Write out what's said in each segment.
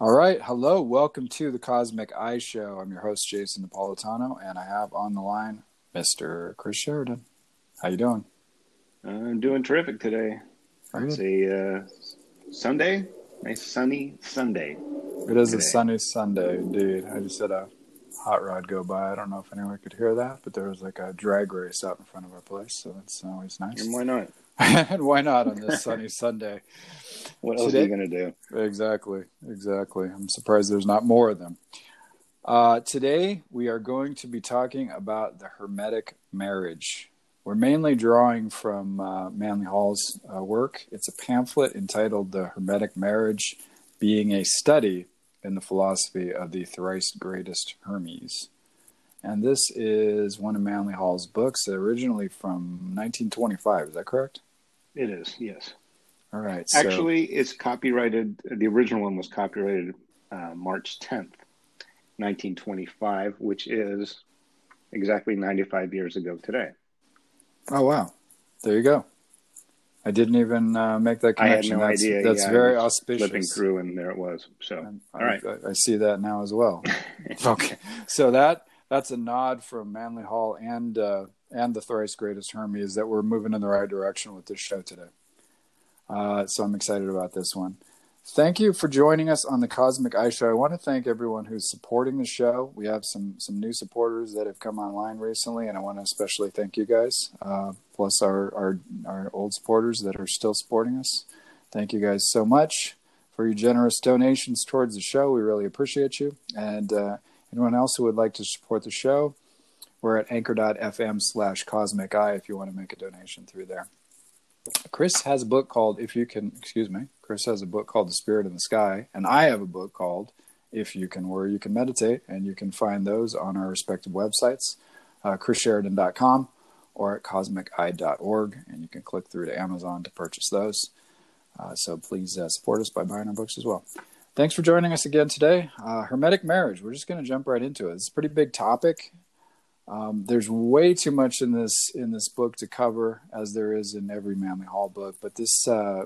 All right, hello, welcome to the Cosmic Eye Show. I'm your host Jason Napolitano, and I have on the line Mr. Chris Sheridan. How you doing? I'm doing terrific today. Very It's a uh, Sunday, nice sunny Sunday. It is a sunny Sunday, indeed. I just had a hot rod go by. I don't know if anyone could hear that, but there was like a drag race out in front of our place, so that's always nice. And why not? And why not on this sunny Sunday? What else Today- are you going to do? Exactly, exactly. I'm surprised there's not more of them. Uh, today, we are going to be talking about the Hermetic marriage. We're mainly drawing from uh, Manly Hall's uh, work. It's a pamphlet entitled The Hermetic Marriage Being a Study in the Philosophy of the Thrice Greatest Hermes. And this is one of Manly Hall's books, originally from 1925. Is that correct? It is, yes. All right. so- Actually, it's copyrighted. The original one was copyrighted uh, March 10th, 1925, which is exactly 95 years ago today. Oh wow, there you go. I didn't even uh, make that connection. I had no that's, idea. That's Yeah, very auspicious. Flipping through, and there it was. So, And all I, right. I, I see that now as well. okay, so that that's a nod from Manly Hall and uh, and the thrice greatest Hermes that we're moving in the right direction with this show today. Uh, so I'm excited about this one. Thank you for joining us on the Cosmic Eye Show. I want to thank everyone who's supporting the show. We have some some new supporters that have come online recently, and I want to especially thank you guys. Uh, plus our, our our old supporters that are still supporting us. Thank you guys so much for your generous donations towards the show. We really appreciate you. And uh, anyone else who would like to support the show, we're at anchor.fm slash cosmic eye if you want to make a donation through there. Chris has a book called If You Can, excuse me, Chris has a book called The Spirit in the Sky, and I have a book called If You Can, Where You Can Meditate, and you can find those on our respective websites, uh, chrissheridan.com or at cosmiceye.org, and you can click through to Amazon to purchase those. Uh, so please uh, support us by buying our books as well. Thanks for joining us again today. Uh, hermetic marriage. We're just going to jump right into it. It's a pretty big topic. Um, there's way too much in this in this book to cover, as there is in every Manly Hall book. But this uh,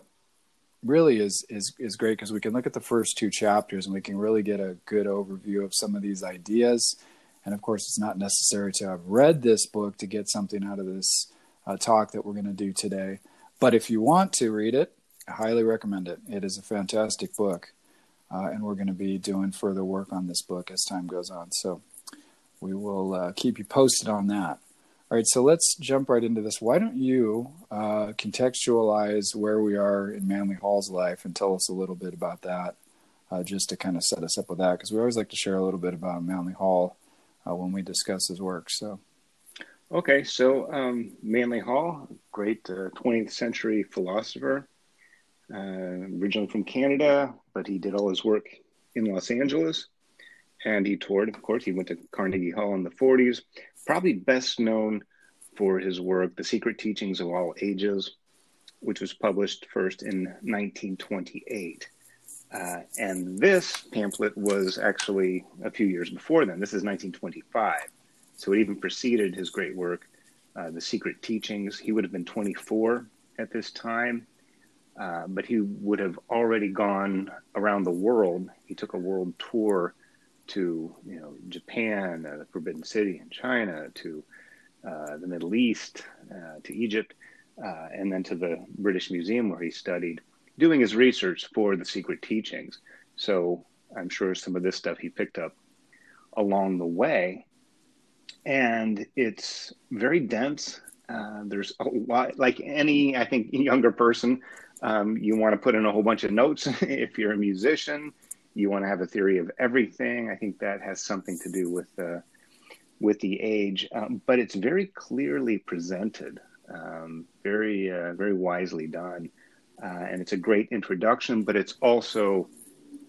really is is is great because we can look at the first two chapters and we can really get a good overview of some of these ideas. And of course, it's not necessary to have read this book to get something out of this uh, talk that we're going to do today. But if you want to read it, I highly recommend it. It is a fantastic book, uh, and we're going to be doing further work on this book as time goes on. So we will uh, keep you posted on that. All right, so let's jump right into this. Why don't you uh, contextualize where we are in Manly Hall's life and tell us a little bit about that, uh, just to kind of set us up with that, because we always like to share a little bit about Manly Hall uh, when we discuss his work. So, Okay, so um, Manly Hall, great uh, 20th century philosopher, uh, originally from Canada, but he did all his work in Los Angeles. And he toured, of course, he went to Carnegie Hall in the 40s. Probably best known for his work, The Secret Teachings of All Ages, which was published first in 1928. Uh, and this pamphlet was actually a few years before then. This is 1925. So it even preceded his great work, uh, The Secret Teachings. He would have been 24 at this time, uh, but he would have already gone around the world. He took a world tour to, you know, Japan, uh, the Forbidden City in China, to uh, the Middle East, uh, to Egypt, uh, and then to the British Museum where he studied, doing his research for The Secret Teachings. So I'm sure some of this stuff he picked up along the way and it's very dense. Uh, there's a lot, like any, I think, younger person, um, you want to put in a whole bunch of notes. if you're a musician, you want to have a theory of everything. I think that has something to do with uh, with the age, um, but it's very clearly presented, um, very uh, very wisely done, uh, and it's a great introduction. But it's also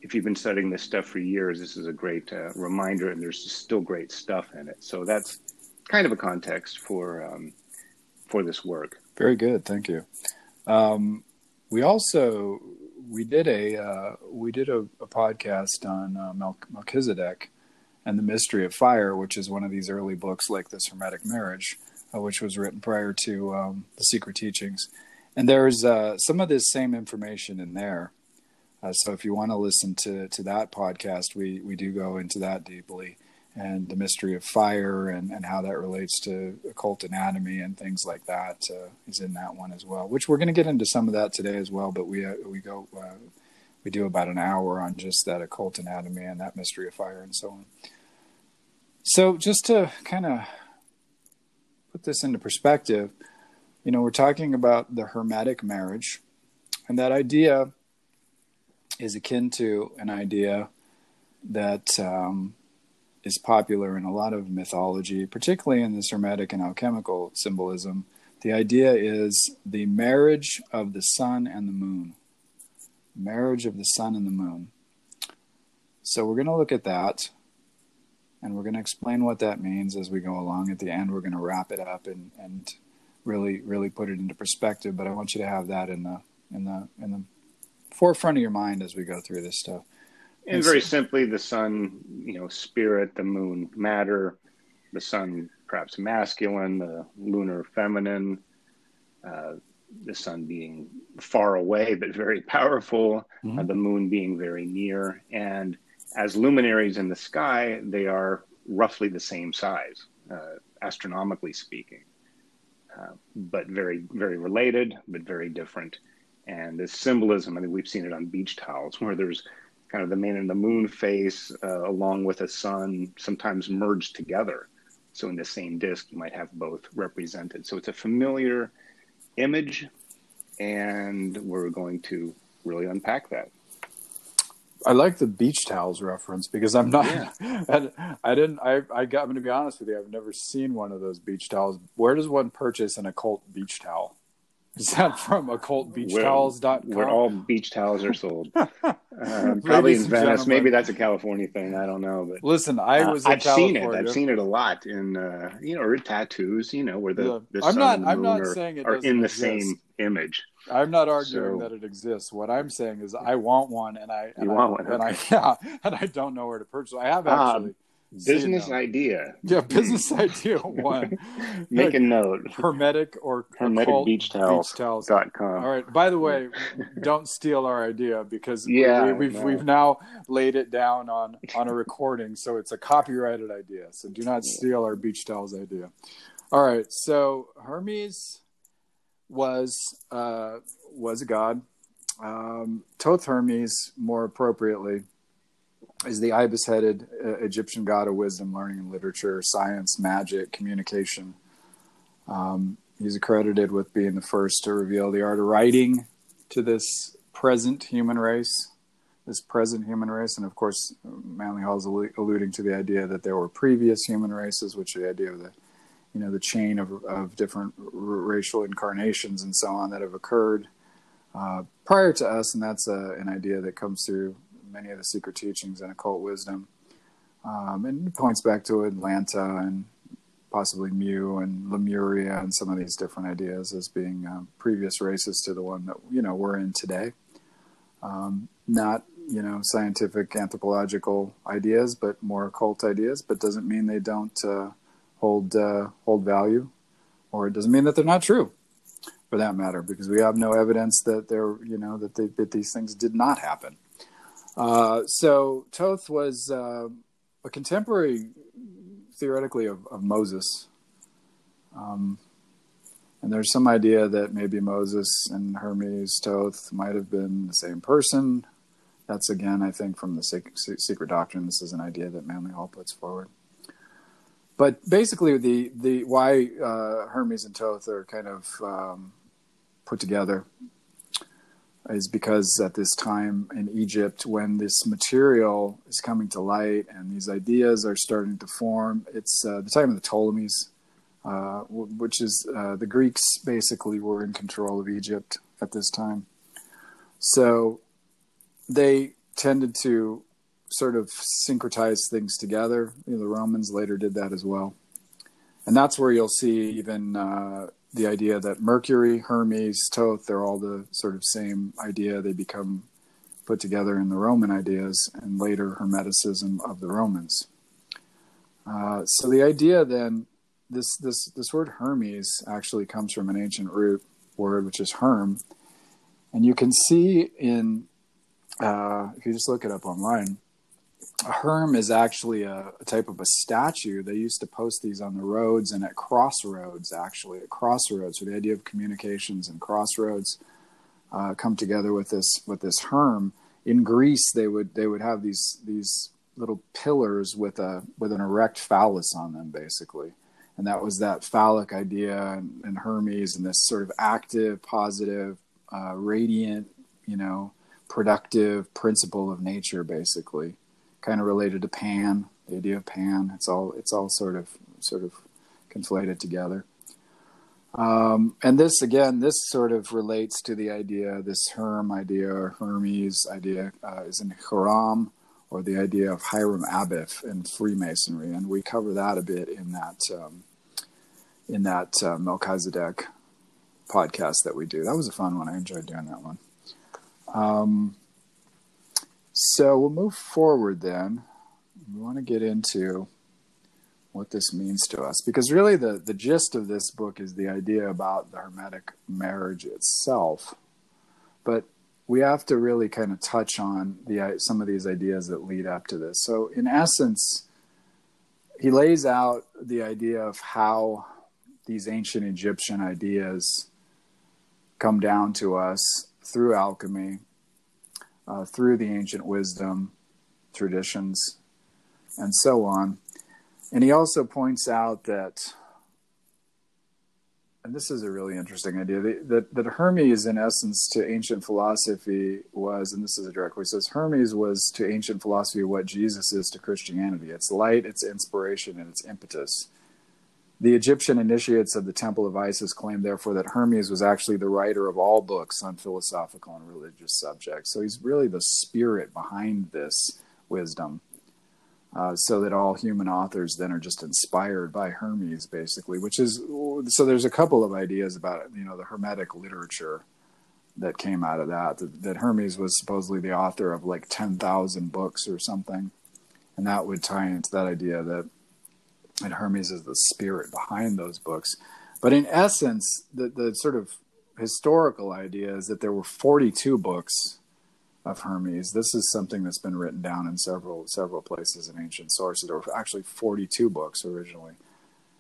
if you've been studying this stuff for years, this is a great uh, reminder, and there's still great stuff in it. So that's kind of a context for um, for this work. very good. Thank you. Um, we also we did a uh, we did a, a podcast on uh, Mel- Melchizedek and the Mystery of Fire, which is one of these early books like this Hermetic Marriage, uh, which was written prior to um, the Secret Teachings. And there's uh, some of this same information in there. Uh, so if you want to listen to to that podcast, we we do go into that deeply and the mystery of fire and, and how that relates to occult anatomy and things like that uh, is in that one as well. Which we're going to get into some of that today as well. But we uh, we go uh, we do about an hour on just that occult anatomy and that mystery of fire and so on. So just to kind of put this into perspective, you know, we're talking about the hermetic marriage, and that idea is akin to an idea that um, is popular in a lot of mythology, particularly in this hermetic and alchemical symbolism. The idea is the marriage of the sun and the moon. Marriage of the sun and the moon. So we're going to look at that and we're going to explain what that means as we go along. At the end, we're going to wrap it up and, and really, really put it into perspective. But I want you to have that in the in the in the forefront of your mind as we go through this stuff. And very simply, the sun, you know, spirit, the moon, matter, the sun, perhaps masculine, the lunar, feminine, uh, the sun being far away but very powerful, mm-hmm. uh, the moon being very near. And as luminaries in the sky, they are roughly the same size, uh, astronomically speaking, uh, but very, very related, but very different. And this symbolism, I think we've seen it on beach towels where there's kind of the man in the moon face uh, along with a sun sometimes merged together. So in the same disc, you might have both represented. So it's a familiar image, and we're going to really unpack that. I like the beach towels reference because I'm not. Yeah. I, didn't. I. I got. I'm going to be honest with you. I've never seen one of those beach towels. Where does one purchase an occult beach towel? Is that from occultbeachtowels.com? Where, where all beach towels are sold. Uh, probably in Venice. Maybe that's a California thing. I don't know. But listen, I was. Uh, I've California. seen it. I've seen it a lot in uh, you know, or tattoos. You know, where the, yeah. the sun not, and the I'm moon are, saying are in the exist. same image. I'm not arguing so, that it exists. What I'm saying is, I want one, and I and you I, want one, and okay. I yeah, and I don't know where to purchase. I have um, actually. Um, business idea. Yeah, business idea one. Make a note. Hermetic or hermetic beach towels. Beach towels. Dot com. All right. By the way, don't steal our idea because yeah, we, have we've, no. we've now laid it down on on a recording, so it's a copyrighted idea. So do not steal our beach towels idea. All right. So Hermes was uh, was a god. Um, Thoth Hermes, more appropriately is the ibis headed uh, Egyptian god of wisdom, learning, and literature, science, magic, communication. Um, he's accredited with being the first to reveal the art of writing to this present human race, this present human race. And of course, Manly Hall is alluding to the idea that there were previous human races, which the idea of the you know the chain of, of different r- racial incarnations and so on that have occurred uh, prior to us, and that's uh, an idea that comes through many of the secret teachings and occult wisdom. Um, and points back to Atlantis and possibly Mu and Lemuria and some of these different ideas as being uh, previous races to the one that you know we're in today. Um, not you know scientific anthropological ideas, but more occult ideas. But doesn't mean they don't uh, hold uh, hold value, or it doesn't mean that they're not true, for that matter, because we have no evidence that they're you know that they, that these things did not happen. Uh, so Thoth was uh, a contemporary, theoretically, of, of Moses. Um, and there's some idea that maybe Moses and Hermes Thoth might have been the same person. That's again, I think, from the secret doctrine. This is an idea that Manly Hall puts forward. But basically, the the why uh, Hermes and Thoth are kind of um, put together is because at this time in Egypt, when this material is coming to light and these ideas are starting to form, it's uh, the time of the Ptolemies, uh, which is uh, the Greeks basically were in control of Egypt at this time. So they tended to sort of syncretize things together. You know, the Romans later did that as well. And that's where you'll see even uh, the idea that Mercury, Hermes, Thoth, they're all the sort of same idea. They become put together in the Roman ideas and later Hermeticism of the Romans. Uh, so the idea then, this, this, this word Hermes actually comes from an ancient root word, which is Herm. And you can see in uh, if you just look it up online, a herm is actually a, a, type of a statue. They used to post these on the roads and at crossroads, actually, at crossroads. So the idea of communications and crossroads uh, come together with this with this herm. In Greece, they would they would have these these little pillars with a with an erect phallus on them, basically, and that was that phallic idea and, and Hermes and this sort of active, positive, uh, radiant, you know, productive principle of nature, basically, kind of related to Pan, the idea of Pan. It's all it's all sort of sort of conflated together. Um, and this again, this sort of relates to the idea, this Herm idea or Hermes idea uh, is in Hiram, or the idea of Hiram Abiff in Freemasonry, and we cover that a bit in that um, in that uh, Melchizedek podcast that we do. That was a fun one. I enjoyed doing that one. Um, so we'll move forward then. We want to get into what this means to us because really the, the gist of this book is the idea about the hermetic marriage itself but we have to really kind of touch on the some of these ideas that lead up to this so in essence he lays out the idea of how these ancient egyptian ideas come down to us through alchemy uh, through the ancient wisdom traditions and so on and he also points out that, and this is a really interesting idea, that, that Hermes, in essence, to ancient philosophy was, and this is a direct quote, says Hermes was to ancient philosophy what Jesus is to Christianity. It's light, it's inspiration, and it's impetus. The Egyptian initiates of the Temple of Isis claim, therefore, that Hermes was actually the writer of all books on philosophical and religious subjects. So he's really the spirit behind this wisdom uh, so that all human authors then are just inspired by Hermes, basically. Which is so. There's a couple of ideas about you know the Hermetic literature that came out of that. That, that Hermes was supposedly the author of like ten thousand books or something, and that would tie into that idea that that Hermes is the spirit behind those books. But in essence, the the sort of historical idea is that there were 42 books of Hermes. This is something that's been written down in several several places in ancient sources. There were actually 42 books originally.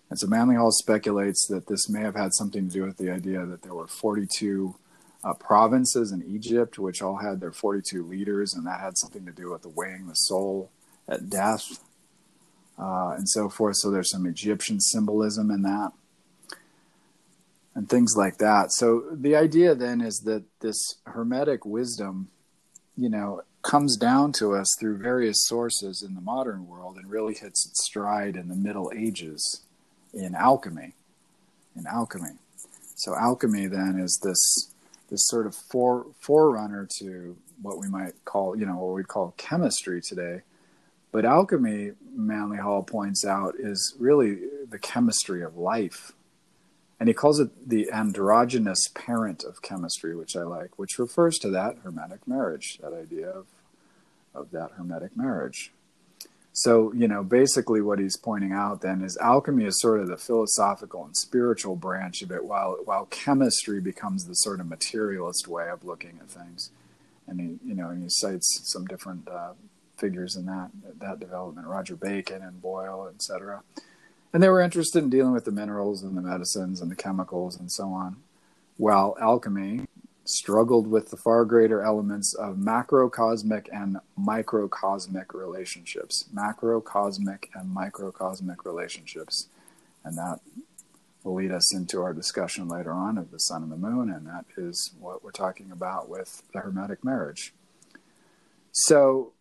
And so Manly Hall speculates that this may have had something to do with the idea that there were 42 uh, provinces in Egypt, which all had their 42 leaders, and that had something to do with the weighing the soul at death uh, and so forth. So there's some Egyptian symbolism in that and things like that. So the idea then is that this Hermetic wisdom you know, comes down to us through various sources in the modern world and really hits its stride in the Middle Ages in alchemy. In alchemy. So alchemy then is this this sort of fore, forerunner to what we might call, you know, what we'd call chemistry today. But alchemy, Manly Hall points out, is really the chemistry of life and he calls it the androgynous parent of chemistry, which I like, which refers to that hermetic marriage, that idea of, of that hermetic marriage. So, you know, basically what he's pointing out then is alchemy is sort of the philosophical and spiritual branch of it, while while chemistry becomes the sort of materialist way of looking at things. And he, you know, and he cites some different uh, figures in that that development, Roger Bacon and Boyle, etc and they were interested in dealing with the minerals and the medicines and the chemicals and so on, while alchemy struggled with the far greater elements of macrocosmic and microcosmic relationships. Macrocosmic and microcosmic relationships. And that will lead us into our discussion later on of the sun and the moon, and that is what we're talking about with the Hermetic marriage. So,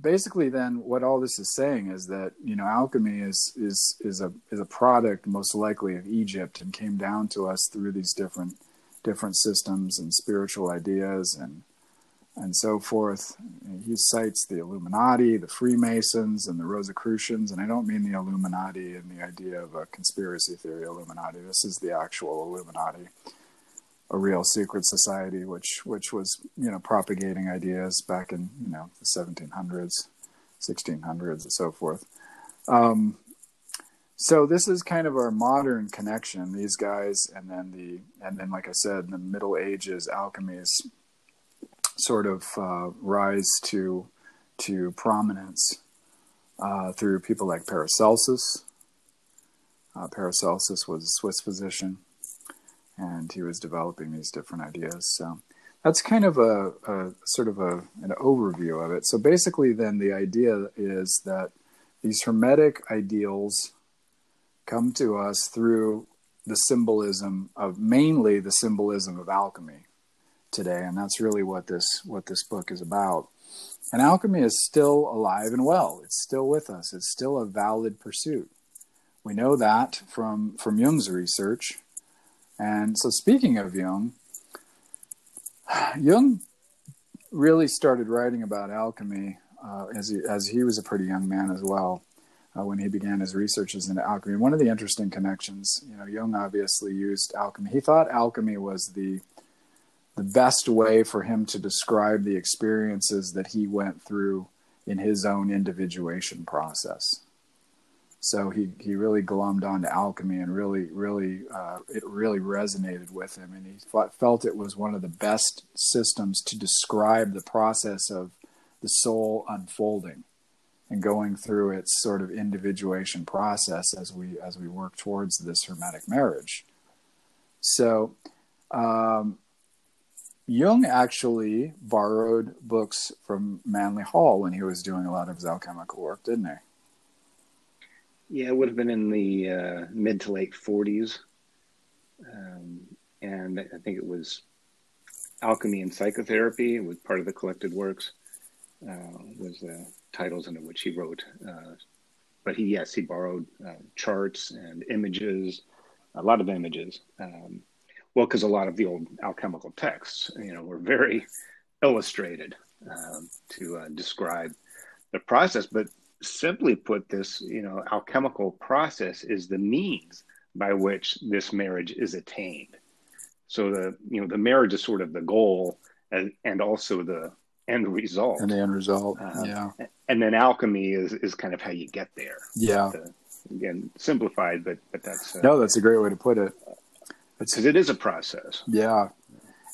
basically then what all this is saying is that you know alchemy is is is a is a product most likely of Egypt and came down to us through these different different systems and spiritual ideas and and so forth. He cites the Illuminati, the Freemasons, and the Rosicrucians, and I don't mean the Illuminati and the idea of a conspiracy theory Illuminati. This is the actual Illuminati a real secret society, which which was you know propagating ideas back in you know the 1700s, 1600s, and so forth. Um, so this is kind of our modern connection. These guys, and then the and then like I said, the Middle Ages, alchemy is sort of uh, rise to to prominence uh, through people like Paracelsus. Uh, Paracelsus was a Swiss physician, and he was developing these different ideas. So that's kind of a, a sort of a, an overview of it. So basically, then the idea is that these hermetic ideals come to us through the symbolism of mainly the symbolism of alchemy today. And that's really what this what this book is about. And alchemy is still alive and well. It's still with us. It's still a valid pursuit. We know that from from jung's research and so speaking of jung jung really started writing about alchemy uh, as, he, as he was a pretty young man as well uh, when he began his researches into alchemy. One of the interesting connections, you know, Jung obviously used alchemy. He thought alchemy was the the best way for him to describe the experiences that he went through in his own individuation process. So he, he really glommed onto alchemy and really, really, uh, it really resonated with him. And he thought, felt it was one of the best systems to describe the process of the soul unfolding and going through its sort of individuation process as we as we work towards this hermetic marriage. So, um, Jung actually borrowed books from Manly Hall when he was doing a lot of his alchemical work, didn't he? Yeah, it would have been in the uh, mid to late 40s. Um, and I think it was Alchemy and Psychotherapy, was part of the collected works, uh, was the titles into which he wrote. Uh, but he, yes, he borrowed uh, charts and images, a lot of images. Um, well, because a lot of the old alchemical texts, you know, were very illustrated um, to uh, describe the process. But simply put, this, you know, alchemical process is the means by which this marriage is attained. So the, you know, the marriage is sort of the goal, and, and also the end result. And the end result, uh, yeah. And then alchemy is is kind of how you get there. Yeah. The, again, simplified, but but that's uh, no, that's a great way to put it. Because it is a process. Yeah,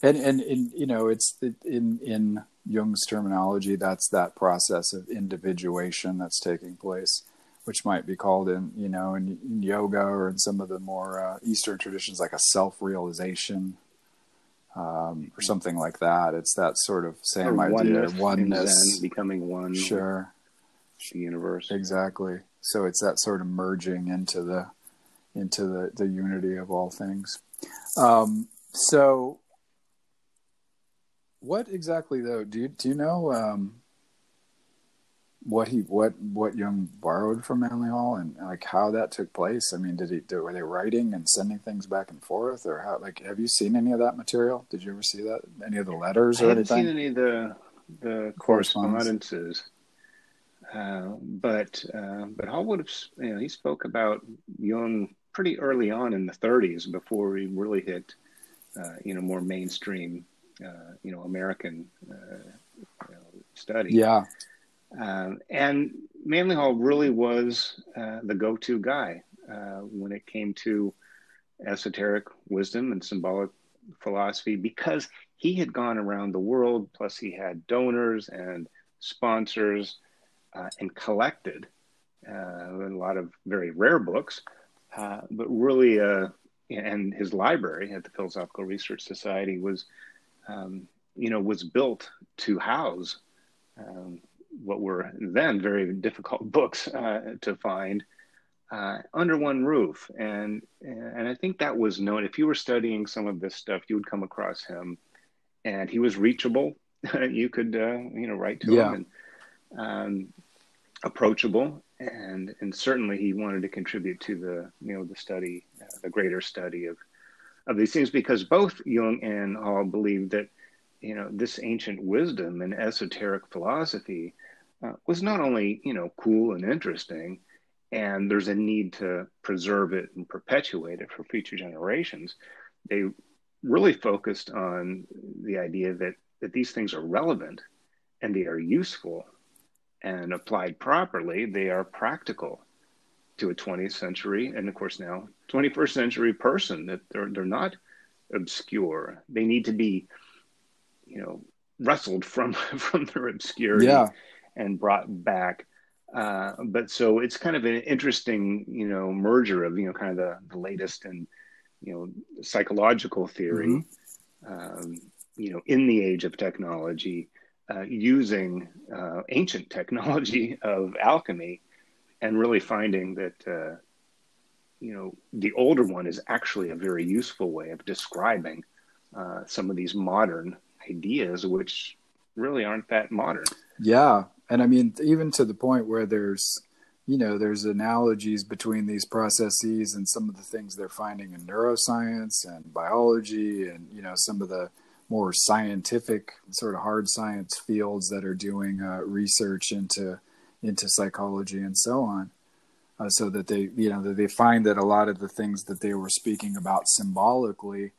and and, and you know, it's in in Jung's terminology, that's that process of individuation that's taking place, which might be called in you know in, in yoga or in some of the more uh, Eastern traditions like a self realization um, or something like that. It's that sort of same or idea, oneness, becoming one. Sure, the universe. Exactly. So it's that sort of merging into the into the the unity of all things. Um, so, what exactly though? Do you do you know? Um, what he what what Jung borrowed from Manly Hall and like how that took place. I mean, did he do, were they writing and sending things back and forth, or how? Like, have you seen any of that material? Did you ever see that? Any of the letters or I haven't anything? seen any of the the correspondences. Uh, but uh, but Hall would have you know he spoke about Jung pretty early on in the 30s before he really hit uh, you know more mainstream uh, you know American uh, you know, study. Yeah. Um, and Hall really was uh, the go to guy uh, when it came to esoteric wisdom and symbolic philosophy because he had gone around the world, plus, he had donors and sponsors uh, and collected uh, a lot of very rare books, uh, but really, uh, and his library at the Philosophical Research Society was. Um, you know, was built to house um, what were then very difficult books uh, to find uh, under one roof. And, and I think that was known. If you were studying some of this stuff, you would come across him and he was reachable. you could, uh, you know, write to yeah. him and um, approachable. And, and certainly he wanted to contribute to the, you know, the study, uh, the greater study of, of these things because both Jung and Hall believed that, you know, this ancient wisdom and esoteric philosophy uh, was not only you know cool and interesting, and there's a need to preserve it and perpetuate it for future generations. They really focused on the idea that that these things are relevant and they are useful and applied properly they are practical to a 20th century and of course now 21st century person that they're they're not obscure they need to be you know wrestled from from their obscurity Yeah. and brought back. Uh, but so it's kind of an interesting, you know, merger of you know kind of the, the latest and you know psychological theory, um, you know, in the age of technology, uh, using uh, ancient technology of alchemy, and really finding that uh, you know the older one is actually a very useful way of describing uh, some of these modern ideas, which really aren't that modern. Yeah, and I mean even to the point where there's you know there's analogies between these processes and some of the things they're finding in neuroscience and biology and you know some of the more scientific sort of hard science fields that are doing uh, research into into psychology and so on uh, so that they you know they find that a lot of the things that they were speaking about symbolically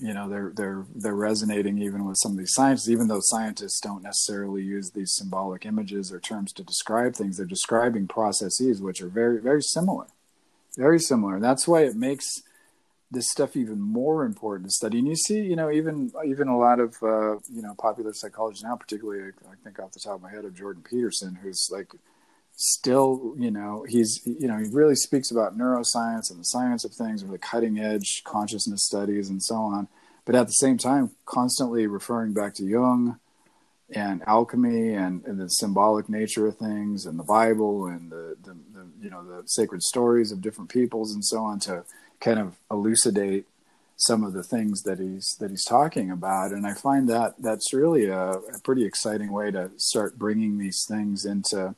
you know they're they're they're resonating even with some of these scientists even though scientists don't necessarily use these symbolic images or terms to describe things. They're describing processes which are very very similar very similar. That's why it makes this stuff even more important to study and you see you know even even a lot of uh, you know popular psychologists now particularly i think off the top of my head of jordan peterson who's like still, you know, he's, you know, he really speaks about neuroscience and the science of things, and the cutting edge consciousness studies and so on. But at the same time, constantly referring back to Jung and alchemy and, and the symbolic nature of things and the Bible and the, the, the, you know, the sacred stories of different peoples and so on to kind of elucidate some of the things that he's that he's talking about. And i find that that's really a, a pretty exciting way to start bringing these things into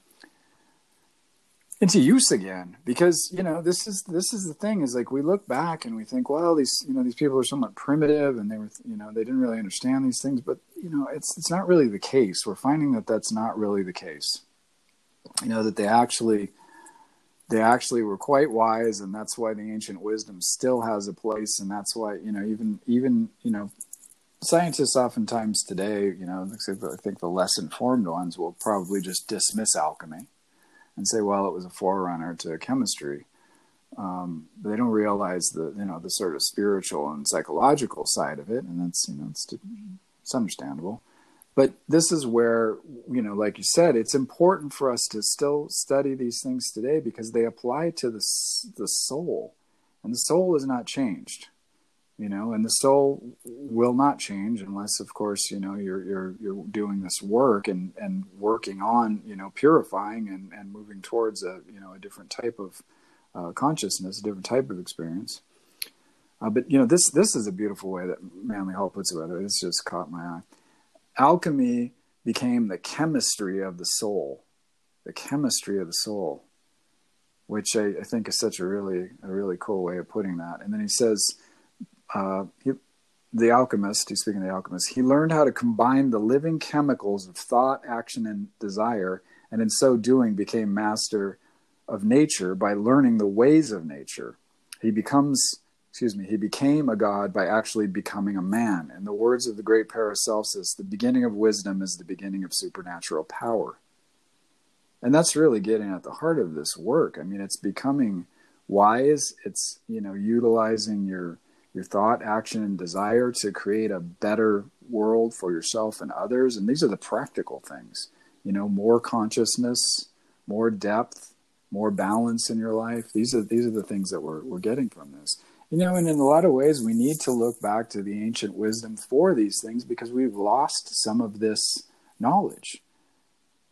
into use again. Because you know this is this is the thing is like we look back and we think well these you know these people are somewhat primitive and they were you know they didn't really understand these things. But you know it's it's not really the case. We're finding that that's not really the case. You know that they actually they actually were quite wise and that's why the ancient wisdom still has a place and that's why you know even even you know scientists oftentimes today you know i think the less informed ones will probably just dismiss alchemy and say, well, it was a forerunner to chemistry. Um, but they don't realize the you know the sort of spiritual and psychological side of it, and that's you know it's, it's understandable. But this is where you know, like you said, it's important for us to still study these things today because they apply to the the soul, and the soul is not changed you know and the soul will not change unless of course you know you're you're you're doing this work and and working on you know purifying and and moving towards a you know a different type of uh, consciousness a different type of experience. Uh, but you know this this is a beautiful way that manly hall puts it this just caught my eye alchemy became the chemistry of the soul the chemistry of the soul which I, I think is such a really a really cool way of putting that and then he says uh, he, the alchemist, he's speaking of the alchemist, he learned how to combine the living chemicals of thought, action, and desire, and in so doing became master of nature by learning the ways of nature. He becomes, excuse me, he became a god by actually becoming a man. In the words of the great Paracelsus, the beginning of wisdom is the beginning of supernatural power. And that's really getting at the heart of this work. I mean, it's becoming wise. It's, you know, utilizing your your thought, action, and desire to create a better world for yourself and others. And these are the practical things. You know, more consciousness, more depth, more balance in your life. These are these are the things that we're we're getting from this. You know, and in a lot of ways, we need to look back to the ancient wisdom for these things because we've lost some of this knowledge.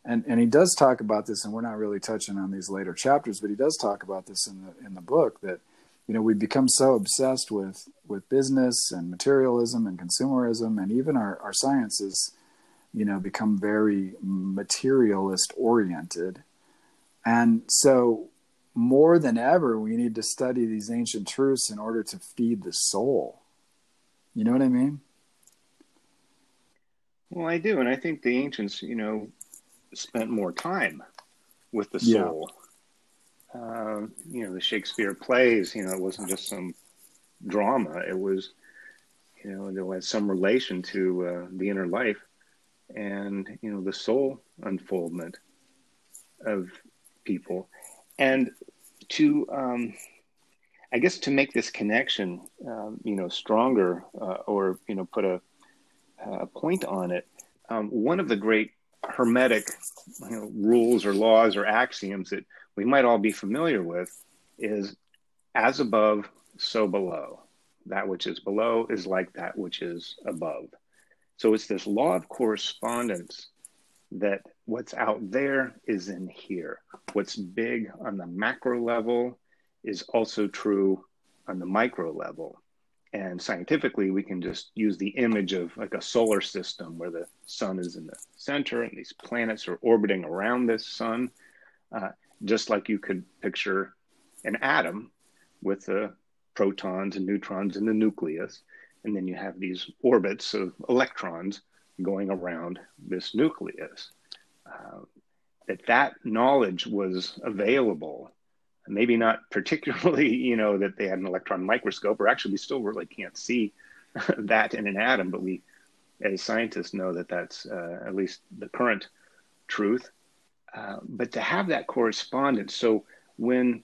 And and he does talk about this, and we're not really touching on these later chapters, but he does talk about this in the in the book that you know we become so obsessed with with business and materialism and consumerism and even our, our sciences you know become very materialist oriented and so more than ever we need to study these ancient truths in order to feed the soul you know what i mean well i do and i think the ancients you know spent more time with the soul yeah uh, you know, the Shakespeare plays, you know, it wasn't just some drama. It was, you know, there was some relation to uh, the inner life and, you know, the soul unfoldment of people. And to, um, I guess, to make this connection, um, you know, stronger uh, or, you know, put a, uh, point on it, um, one of the great hermetic you know, rules or laws or axioms that we might all be familiar with is as above, so below. That which is below is like that which is above. So it's this law of correspondence that what's out there is in here. What's big on the macro level is also true on the micro level. And scientifically, we can just use the image of like a solar system where the sun is in the center and these planets are orbiting around this sun, uh, just like you could picture an atom with the protons and neutrons in the nucleus. And then you have these orbits of electrons going around this nucleus. That that knowledge was available maybe not particularly, you know, that they had an electron microscope, or actually, we still really can't see that in an atom, but we, as scientists, know that that's uh, at least the current truth. Uh, but to have that correspondence, so when,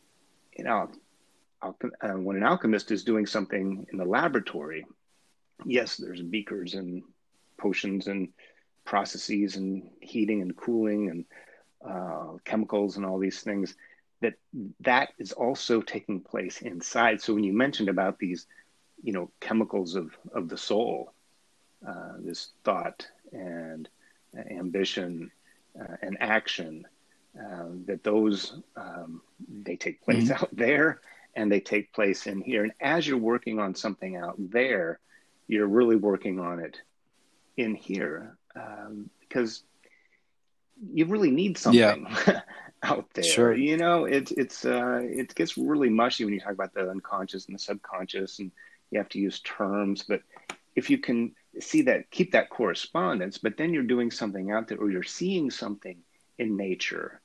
you know, uh, when an alchemist is doing something in the laboratory, yes, there's beakers and potions and processes and heating and cooling and uh, chemicals and all these things that that is also taking place inside. So when you mentioned about these, you know, chemicals of of the soul, uh, this thought and ambition uh, and action, uh, that those um, they take place mm-hmm. out there and they take place in here. And as you're working on something out there, you're really working on it in here um, because you really need something. Yeah. out there. Sure. You know, it's it's uh, it gets really mushy when you talk about the unconscious and the subconscious, and you have to use terms. But if you can see that, keep that correspondence, but then you're doing something out there, or you're seeing something in nature.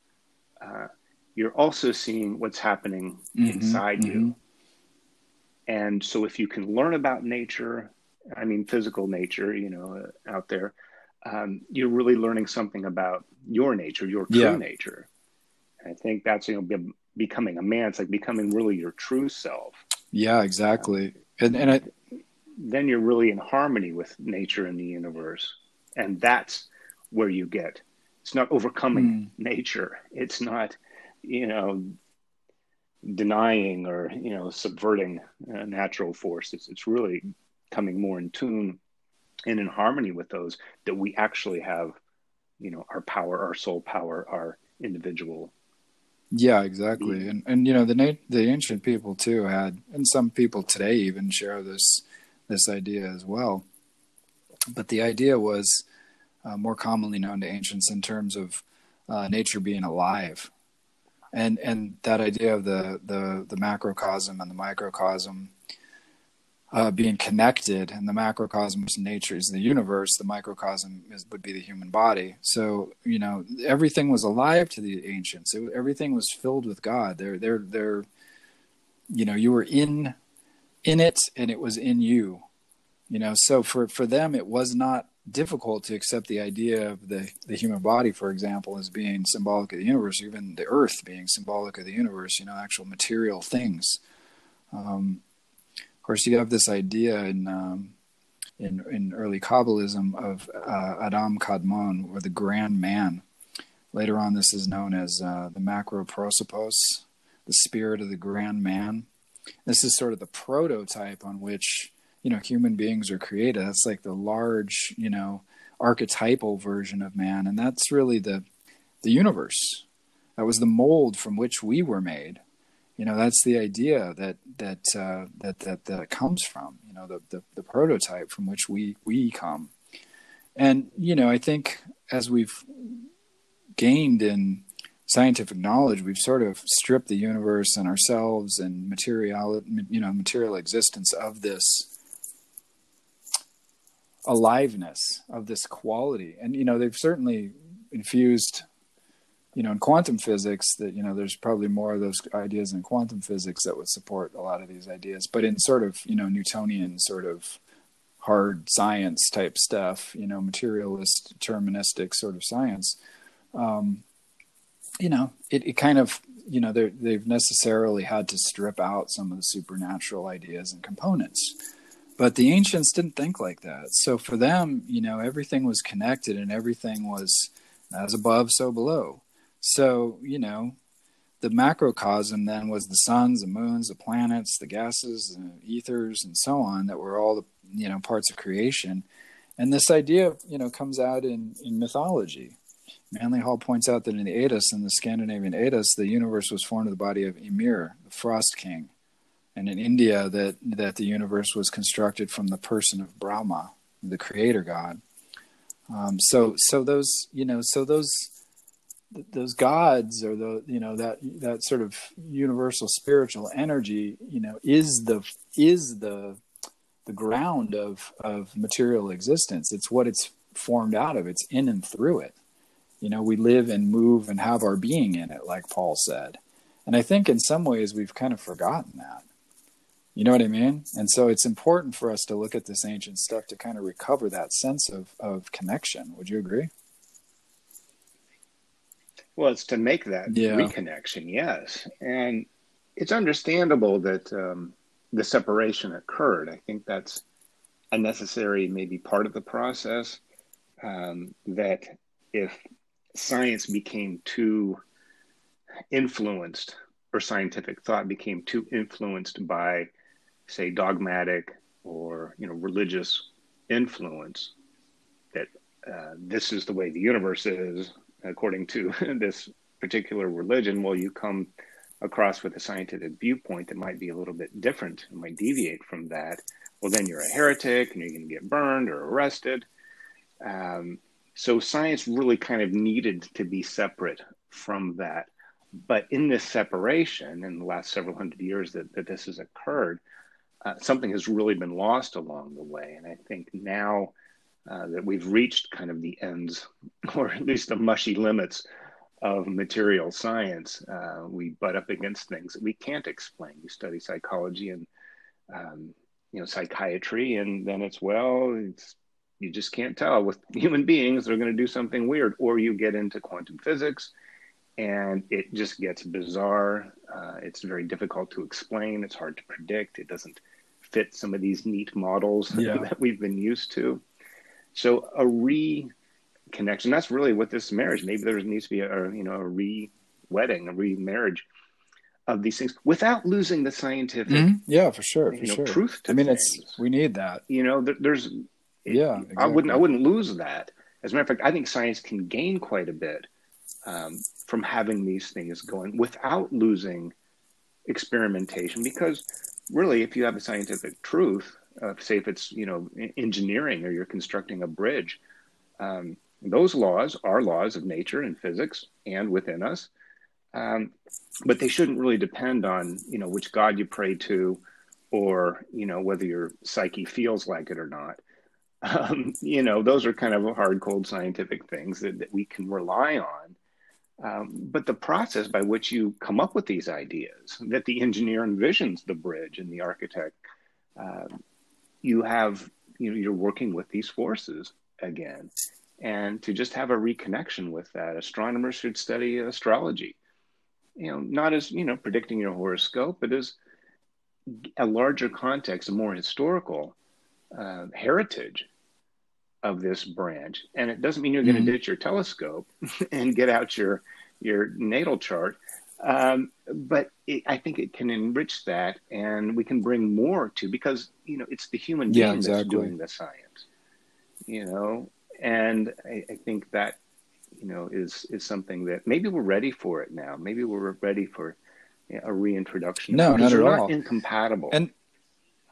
Uh, you're also seeing what's happening mm-hmm, inside mm-hmm. you. And so, if you can learn about nature, I mean, physical nature, you know, uh, out there, um, you're really learning something about your nature, your true yeah. nature. I think that's you know be, becoming a man. It's like becoming really your true self. Yeah, exactly. And and I, then you're really in harmony with nature and the universe, and that's where you get. It's not overcoming mm. nature. It's not, you know, denying or you know subverting natural forces. It's really coming more in tune and in harmony with those that we actually have, you know, our power, our soul power, our individual yeah, exactly. And and you know the na- the ancient people too had, and some people today even share this this idea as well. But the idea was uh, more commonly known to ancients in terms of uh, nature being alive, and and that idea of the the the macrocosm and the microcosm uh, being connected, and the macrocosm is nature is the universe. The microcosm is, would be the human body. So you know everything was alive to the ancients. It, everything was filled with God. They're they're they're you know you were in in it, and it was in you. You know, so for for them it was not difficult to accept the idea of the the human body, for example, as being symbolic of the universe, even the earth being symbolic of the universe. You know, actual material things. Um, course, you have this idea in um, in, in early Kabbalism of uh, Adam Kadmon, or the Grand Man. Later on, this is known as uh, the Macroprosopos, the spirit of the Grand Man. This is sort of the prototype on which you know human beings are created. That's like the large, you know, archetypal version of man, and that's really the the universe. That was the mold from which we were made you know that's the idea that that uh, that, that that comes from you know the, the, the prototype from which we we come. And you know i think as we've gained in scientific knowledge we've sort of stripped the universe and ourselves and material you know material existence of this aliveness of this quality. And you know they've certainly infused you know, in quantum physics, that you know, there's probably more of those ideas in quantum physics that would support a lot of these ideas. But in sort of you know Newtonian sort of hard science type stuff, you know, materialist, deterministic sort of science, um, you know, it, it kind of you know they've necessarily had to strip out some of the supernatural ideas and components. but the ancients didn't think like that. So for them, you know, everything was connected and everything was as above, so below. So, you know, the macrocosm then was the suns, the moons, the planets, the gases, the ethers, and so on that were all the, you know, parts of creation. And this idea, you know, comes out in, in mythology. Manly Hall points out that in the Eddas, in the Scandinavian Eddas, the universe was formed of the body of Ymir, the Frost King and in India that that the universe was constructed from the person of Brahma, the creator god. Um, so so those you know so those those gods or the you know that that sort of universal spiritual energy you know is the is the the ground of of material existence it's what it's formed out of it's in and through it you know we live and move and have our being in it like paul said and i think in some ways we've kind of forgotten that you know what I mean? And so it's important for us to look at this ancient stuff to kind of recover that sense of, of connection. Would you agree? Well, it's to make that yeah. reconnection, yes. And it's understandable that um, the separation occurred. I think that's a necessary, maybe part of the process. Um, that if science became too influenced or scientific thought became too influenced by say dogmatic or you know religious influence that uh, this is the way the universe is according to this particular religion well you come across with a scientific viewpoint that might be a little bit different and might deviate from that. Well then you're a heretic and you're going to get burned or arrested. Um, so science really kind of needed to be separate from that. But in this separation in the last several hundred years that, that this has occurred uh, something has really been lost along the way. And I think now uh, that we've reached kind of the ends, or at least the mushy limits of material science, uh, we butt up against things that we can't explain. You study psychology and um, you know psychiatry, and then it's well, it's you just can't tell with human beings they're going to do something weird, or you get into quantum physics and it just gets bizarre. Uh, it's very difficult to explain. It's hard to predict. It doesn't fit some of these neat models yeah. that we've been used to. So a reconnection, that's really what this marriage, maybe there needs to be a, you know, a re-wedding, a remarriage of these things without losing the scientific mm-hmm. yeah for sure for know, sure truth i mean things. it's we need that you know there, there's yeah exactly. i wouldn't i wouldn't lose that as a matter of fact i think science can gain quite a bit um, from having these things going without losing experimentation because really, if you have a scientific truth, uh, say if it's you know engineering or you're constructing a bridge, um, those laws are laws of nature and physics and within us, um, but they shouldn't really depend on you know which God you pray to, or you know whether your psyche feels like it or not. Um, you know, those are kind of hard, cold scientific things that, that we can rely on um, but the process by which you come up with these ideas, that the engineer envisions the bridge and the architect, uh, you have, you know, you're working with these forces again. And to just have a reconnection with that, astronomers should study astrology. You know, not as, you know, predicting your horoscope, but as a larger context, a more historical uh, heritage of this branch. And it doesn't mean you're going to mm-hmm. ditch your telescope and get out your your natal chart. Um, but it, I think it can enrich that, and we can bring more to because you know it's the human being yeah, exactly. that's doing the science. You know, and I, I think that you know is is something that maybe we're ready for it now. Maybe we're ready for a reintroduction. No, not at all. Incompatible. And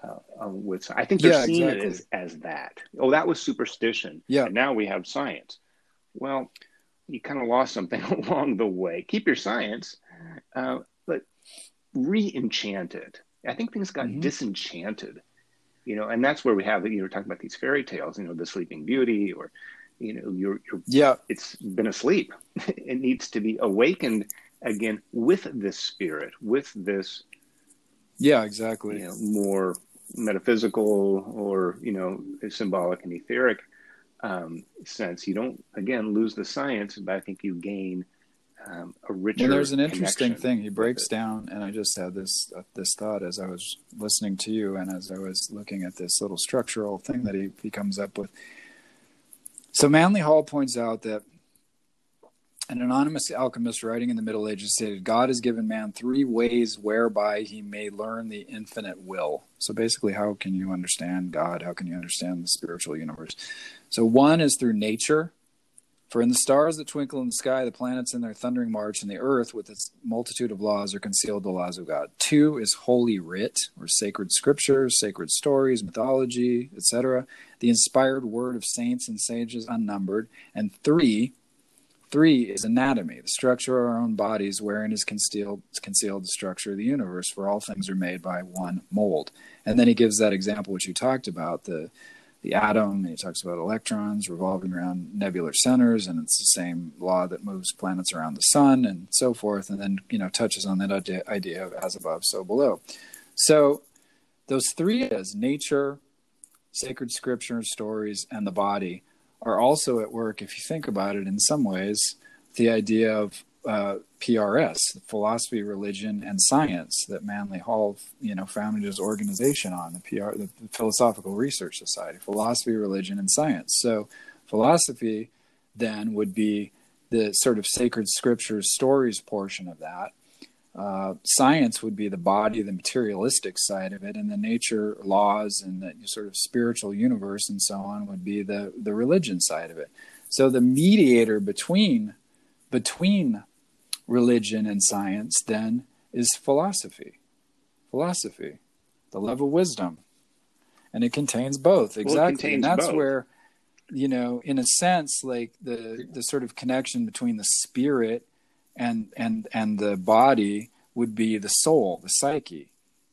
uh, uh, with I think they're yeah, seeing exactly. it as, as that. Oh, that was superstition. Yeah. And now we have science. Well, you kind of lost something along the way. Keep your science, uh, but re-enchant it. I think things got mm-hmm. disenchanted, you know, and that's where we have you were talking about these fairy tales, you know, the Sleeping Beauty, or you know, you're, you're yeah, it's been asleep. it needs to be awakened again with this spirit, with this. Yeah, exactly. You know, more metaphysical or you know symbolic and etheric um, sense you don't again lose the science but i think you gain um, a richer. And there's an interesting thing he breaks down, and I just had this uh, this thought as I was listening to you, and as I was looking at this little structural thing that he, he comes up with. So Manly Hall points out that an anonymous alchemist writing in the Middle Ages stated, God has given man three ways whereby he may learn the infinite will. So basically, how can you understand God? How can you understand the spiritual universe? So one is through nature. For in the stars that twinkle in the sky, the planets in their thundering march, and the earth with its multitude of laws are concealed the laws of God. Two is holy writ, or sacred scriptures, sacred stories, mythology, etc., the inspired word of saints and sages unnumbered. And three, three is anatomy, the structure of our own bodies, wherein is concealed, concealed the structure of the universe, for all things are made by one mold. And then he gives that example which you talked about, the the atom, and he talks about electrons revolving around nebular centers, and it's the same law that moves planets around the sun, and so forth. And then you know touches on that idea, of as above, so below. So those three is nature, sacred scripture, stories, and the body are also at work. If you think about it, in some ways, the idea of uh, PRS, philosophy, religion, and science, that Manly Hall, you know, founded his organization on the PR, the Philosophical Research Society, philosophy, religion, and science. So, philosophy then would be the sort of sacred scriptures, stories portion of that. Uh, science would be the body, the materialistic side of it, and the nature laws and the sort of spiritual universe and so on would be the the religion side of it. So the mediator between between religion and science then is philosophy. Philosophy, the love of wisdom. And it contains both. Exactly. contains and that's both. where, you know, in a sense, like the the sort of connection between the spirit and and and the body would be the soul, the psyche.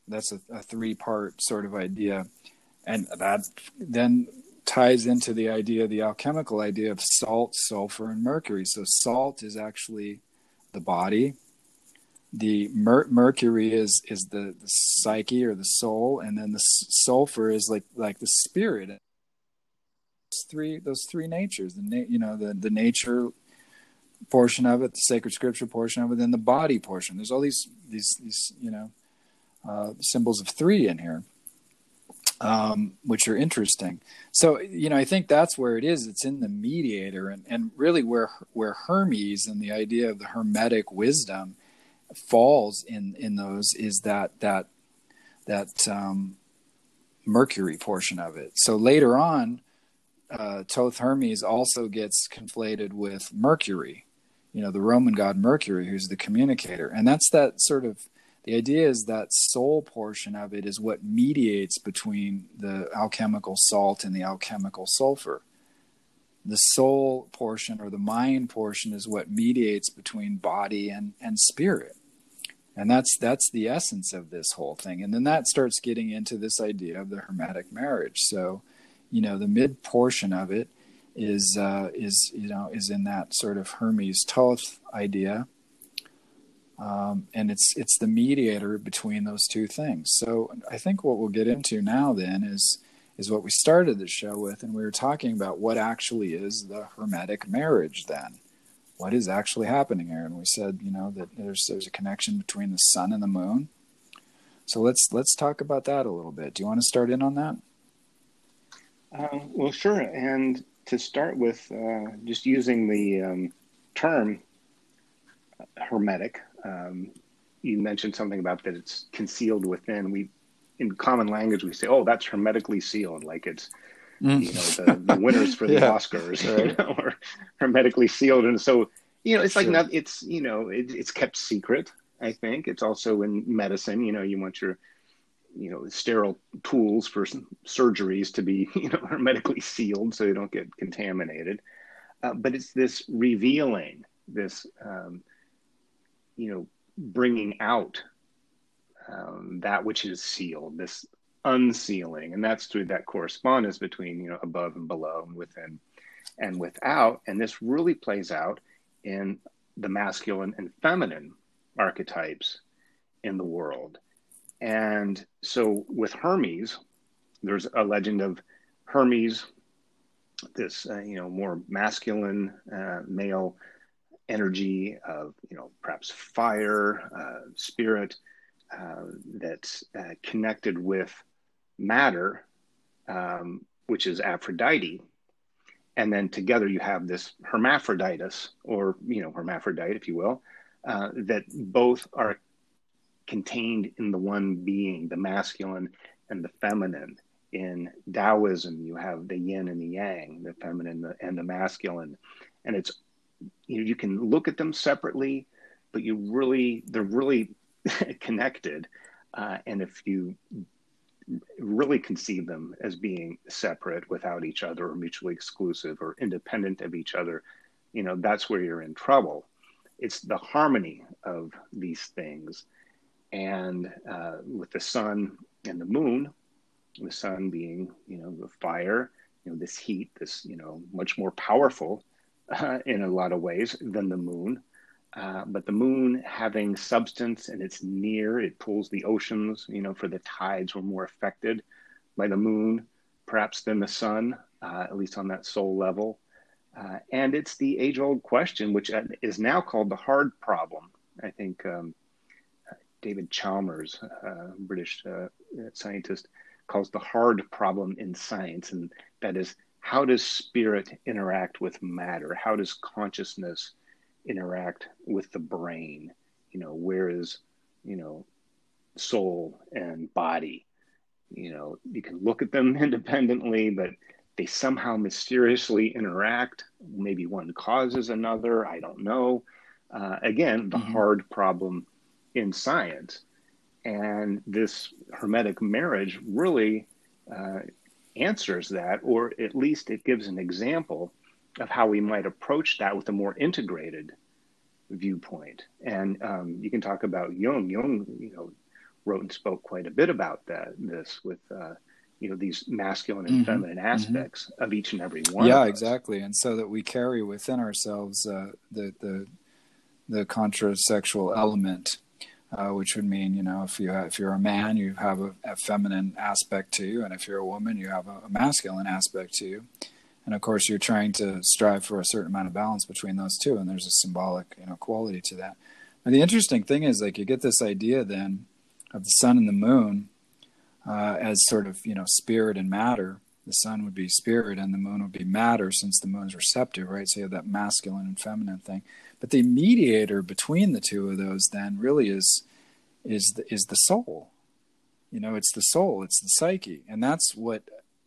That's a, a three part sort of idea. And that then ties into the idea, the alchemical idea of salt, sulfur, and mercury. So salt is actually the body. The mer- mercury is is the, the psyche or the soul, and then the s- sulfur is like like the spirit. Those three those three natures, the na- you know the the nature portion of it, the sacred scripture portion of it, and the body portion. There's all these these these you know uh, symbols of three in here um, which are interesting. So you know, I think that's where it is. It's in the mediator, and and really where where Hermes and the idea of the hermetic wisdom falls in in those is that that that um, Mercury portion of it. So later on, uh, Thoth Hermes also gets conflated with Mercury. You know, the Roman god Mercury, who's the communicator, and that's that sort of the idea is that soul portion of it is what mediates between the alchemical salt and the alchemical sulfur. The soul portion or the mind portion is what mediates between body and, and spirit. And that's that's the essence of this whole thing. And then that starts getting into this idea of the hermetic marriage. So, you know, the mid portion of it is uh, is you know is in that sort of Hermes Thoth idea um, and it's it's the mediator between those two things. So I think what we'll get into now then is is what we started the show with, and we were talking about what actually is the hermetic marriage. Then, what is actually happening here? And we said, you know, that there's there's a connection between the sun and the moon. So let's let's talk about that a little bit. Do you want to start in on that? Uh, well, sure. And to start with, uh, just using the um, term hermetic, um, you mentioned something about that it's concealed within. We, in common language, we say, "Oh, that's hermetically sealed," like it's Mm. you know the, the winners for the Yeah. Oscars, you know, are hermetically sealed, and so you know it's like Sure. not. It's you know it, it's kept secret. I think it's also in medicine. You know, you want your you know sterile tools for surgeries to be you know hermetically sealed so you don't get contaminated. Uh, but it's this revealing, this um, you know bringing out um, that which is sealed, this unsealing, and that's through that correspondence between you know above and below, and within and without. And this really plays out in the masculine and feminine archetypes in the world. And so with Hermes, there's a legend of Hermes, this uh, you know more masculine uh, male energy of you know perhaps fire, uh, spirit uh, that's uh, connected with matter, um, which is Aphrodite, and then together you have this hermaphroditus, or you know hermaphrodite, if you will, uh, that both are contained in the one being, the masculine and the feminine. In Taoism, you have the yin and the yang, the feminine and the masculine, and it's you know you can look at them separately, but you really they're really connected. Uh, and if you really conceive them as being separate without each other or mutually exclusive or independent of each other, you know, that's where you're in trouble. It's the harmony of these things. And uh, with the sun and the moon, the sun being, you know, the fire, you know, this heat, this, you know, much more powerful uh, in a lot of ways than the moon. Uh, but the moon having substance and it's near, it pulls the oceans, you know, for the tides were more affected by the moon, perhaps than the sun, uh, at least on that soul level. Uh, and it's the age old question, which uh, is now called the hard problem. I think um, David Chalmers, uh, British scientist, calls the hard problem in science. And that is how does spirit interact with matter? How does consciousness interact with the brain? You know where is you know soul and body? You know you can look at them independently but they somehow mysteriously interact. Maybe one causes another. I don't know. Uh, again the mm-hmm. hard problem in science. And this hermetic marriage really uh, answers that or at least it gives an example of how we might approach that with a more integrated viewpoint. And um, you can talk about Jung. Jung, you know, wrote and spoke quite a bit about that. This with uh, you know these masculine and mm-hmm. feminine mm-hmm. aspects mm-hmm. of each and every one. Yeah, exactly. And so that we carry within ourselves uh, the the the contrasexual element. Uh, which would mean, you know, if you if you're a man, you have a, a, feminine aspect to you, and if you're a woman, you have a, a masculine aspect to you. And of course you're trying to strive for a certain amount of balance between those two and there's a symbolic you know quality to that. And the interesting thing is like you get this idea then of the sun and the moon uh, as sort of you know spirit and matter. The sun would be spirit and the moon would be matter since the moon is receptive right? So you have that masculine and feminine thing but the mediator between the two of those then really is is the, is the soul. You know it's the soul it's the psyche. And that's what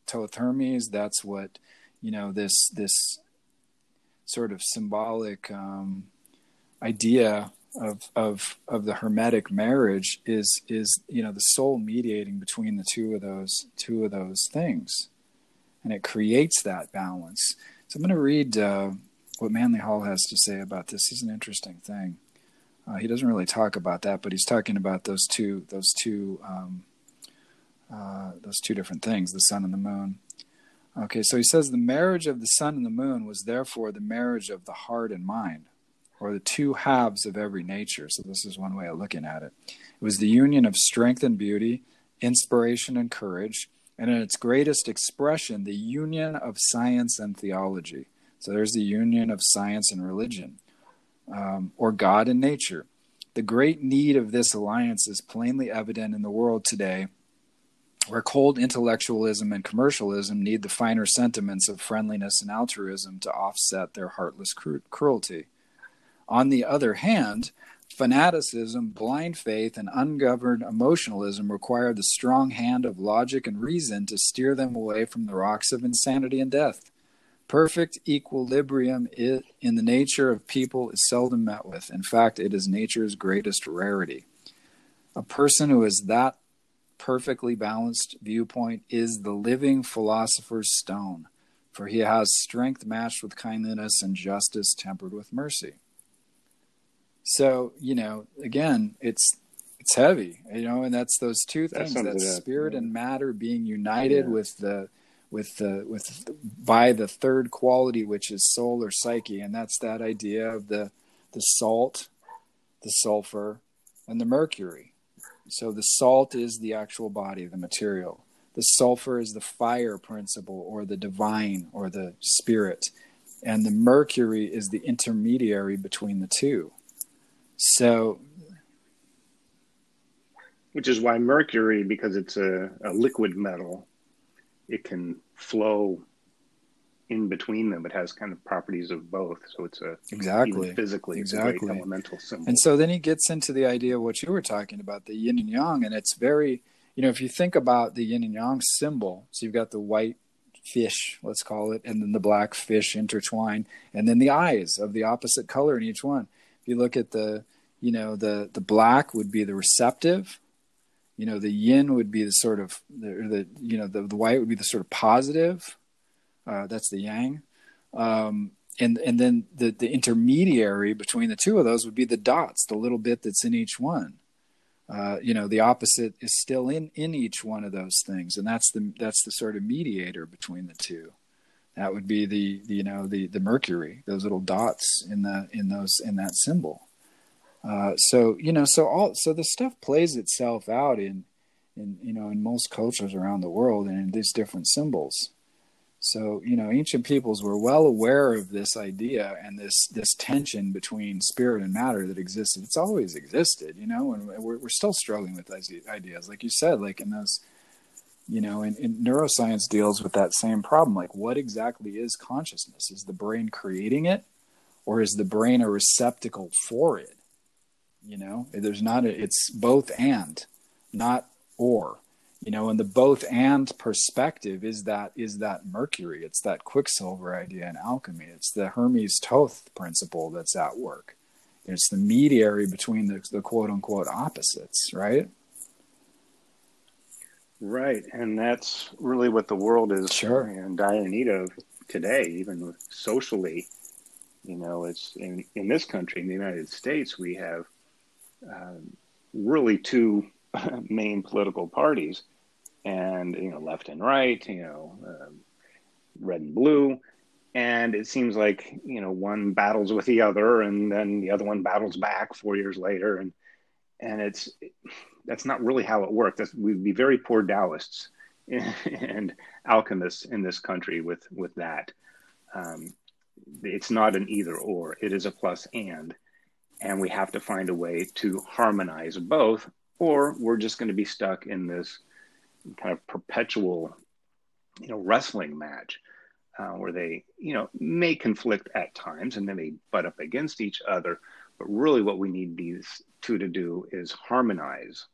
Thoth Hermes that's what you know this this sort of symbolic um, idea of of of the hermetic marriage is is you know the soul mediating between the two of those two of those things, and it creates that balance. So I'm going to read uh, what Manly Hall has to say about. This is an interesting thing. Uh, he doesn't really talk about that, but he's talking about those two those two um, uh, those two different things, the sun and the moon. Okay, so he says the marriage of the sun and the moon was therefore the marriage of the heart and mind, or the two halves of every nature. So this is one way of looking at it. It was the union of strength and beauty, inspiration and courage, and in its greatest expression, the union of science and theology. So there's the union of science and religion, um, or God and nature. The great need of this alliance is plainly evident in the world today where cold intellectualism and commercialism need the finer sentiments of friendliness and altruism to offset their heartless cru- cruelty. On the other hand, fanaticism, blind faith, and ungoverned emotionalism require the strong hand of logic and reason to steer them away from the rocks of insanity and death. Perfect equilibrium in the nature of people is seldom met with. In fact, it is nature's greatest rarity. A person who has that perfectly balanced viewpoint is the living philosopher's stone, for he has strength matched with kindliness and justice tempered with mercy. So, you know, again, it's it's heavy, you know, and that's those two things that, that spirit yeah. and matter being united yeah. with the with the with by the third quality which is soul or psyche and that's that idea of the the salt the sulfur and the mercury so the salt is the actual body, the material. The sulfur is the fire principle or the divine or the spirit. and the mercury is the intermediary between the two. So, which is why mercury, because it's a, a liquid metal, it can flow in between them. It has kind of properties of both, so it's a exactly physically exactly elemental symbol. And so then he gets into the idea of what you were talking about, the yin and yang, and it's very you know if you think about the yin and yang symbol, so you've got the white fish, let's call it, and then the black fish intertwine, and then the eyes of the opposite color in each one. If you look at the you know the the black would be the receptive you know the yin would be the sort of the, the you know the, the white would be the sort of positive uh, that's the yang. Um, and and then the the intermediary between the two of those would be the dots, the little bit that's in each one. Uh, you know, the opposite is still in in each one of those things, and that's the that's the sort of mediator between the two. That would be the, the you know the the mercury, those little dots in the in those in that symbol. Uh, so you know, so all so the stuff plays itself out in in you know in most cultures around the world and in these different symbols. So, you know, ancient peoples were well aware of this idea and this this tension between spirit and matter that existed. It's always existed, you know, and we're we're still struggling with those ideas, like you said, like in those, you know, and, and neuroscience deals with that same problem. Like, what exactly is consciousness? Is the brain creating it, or is the brain a receptacle for it? You know, there's not a, it's both and, not or you know? And the both and perspective is that is that mercury. It's that quicksilver idea in alchemy. It's the hermes thoth principle that's at work. It's the mediary between the, the quote unquote opposites right? Right. And that's really what the world is sure. in dire need of today even socially. You know it's in in this country in the united states we have um, really two main political parties and you know left and right, you know, um, red and blue, and it seems like you know one battles with the other, and then the other one battles back four years later, and and it's that's not really how it works. That's, we'd be very poor Taoists and alchemists in this country with with that. Um, it's not an either or; it is a plus and, and we have to find a way to harmonize both, or we're just going to be stuck in this kind of perpetual, you know, wrestling match uh, where they, you know, may conflict at times and then they butt up against each other. But really, what we need these two to do is harmonize,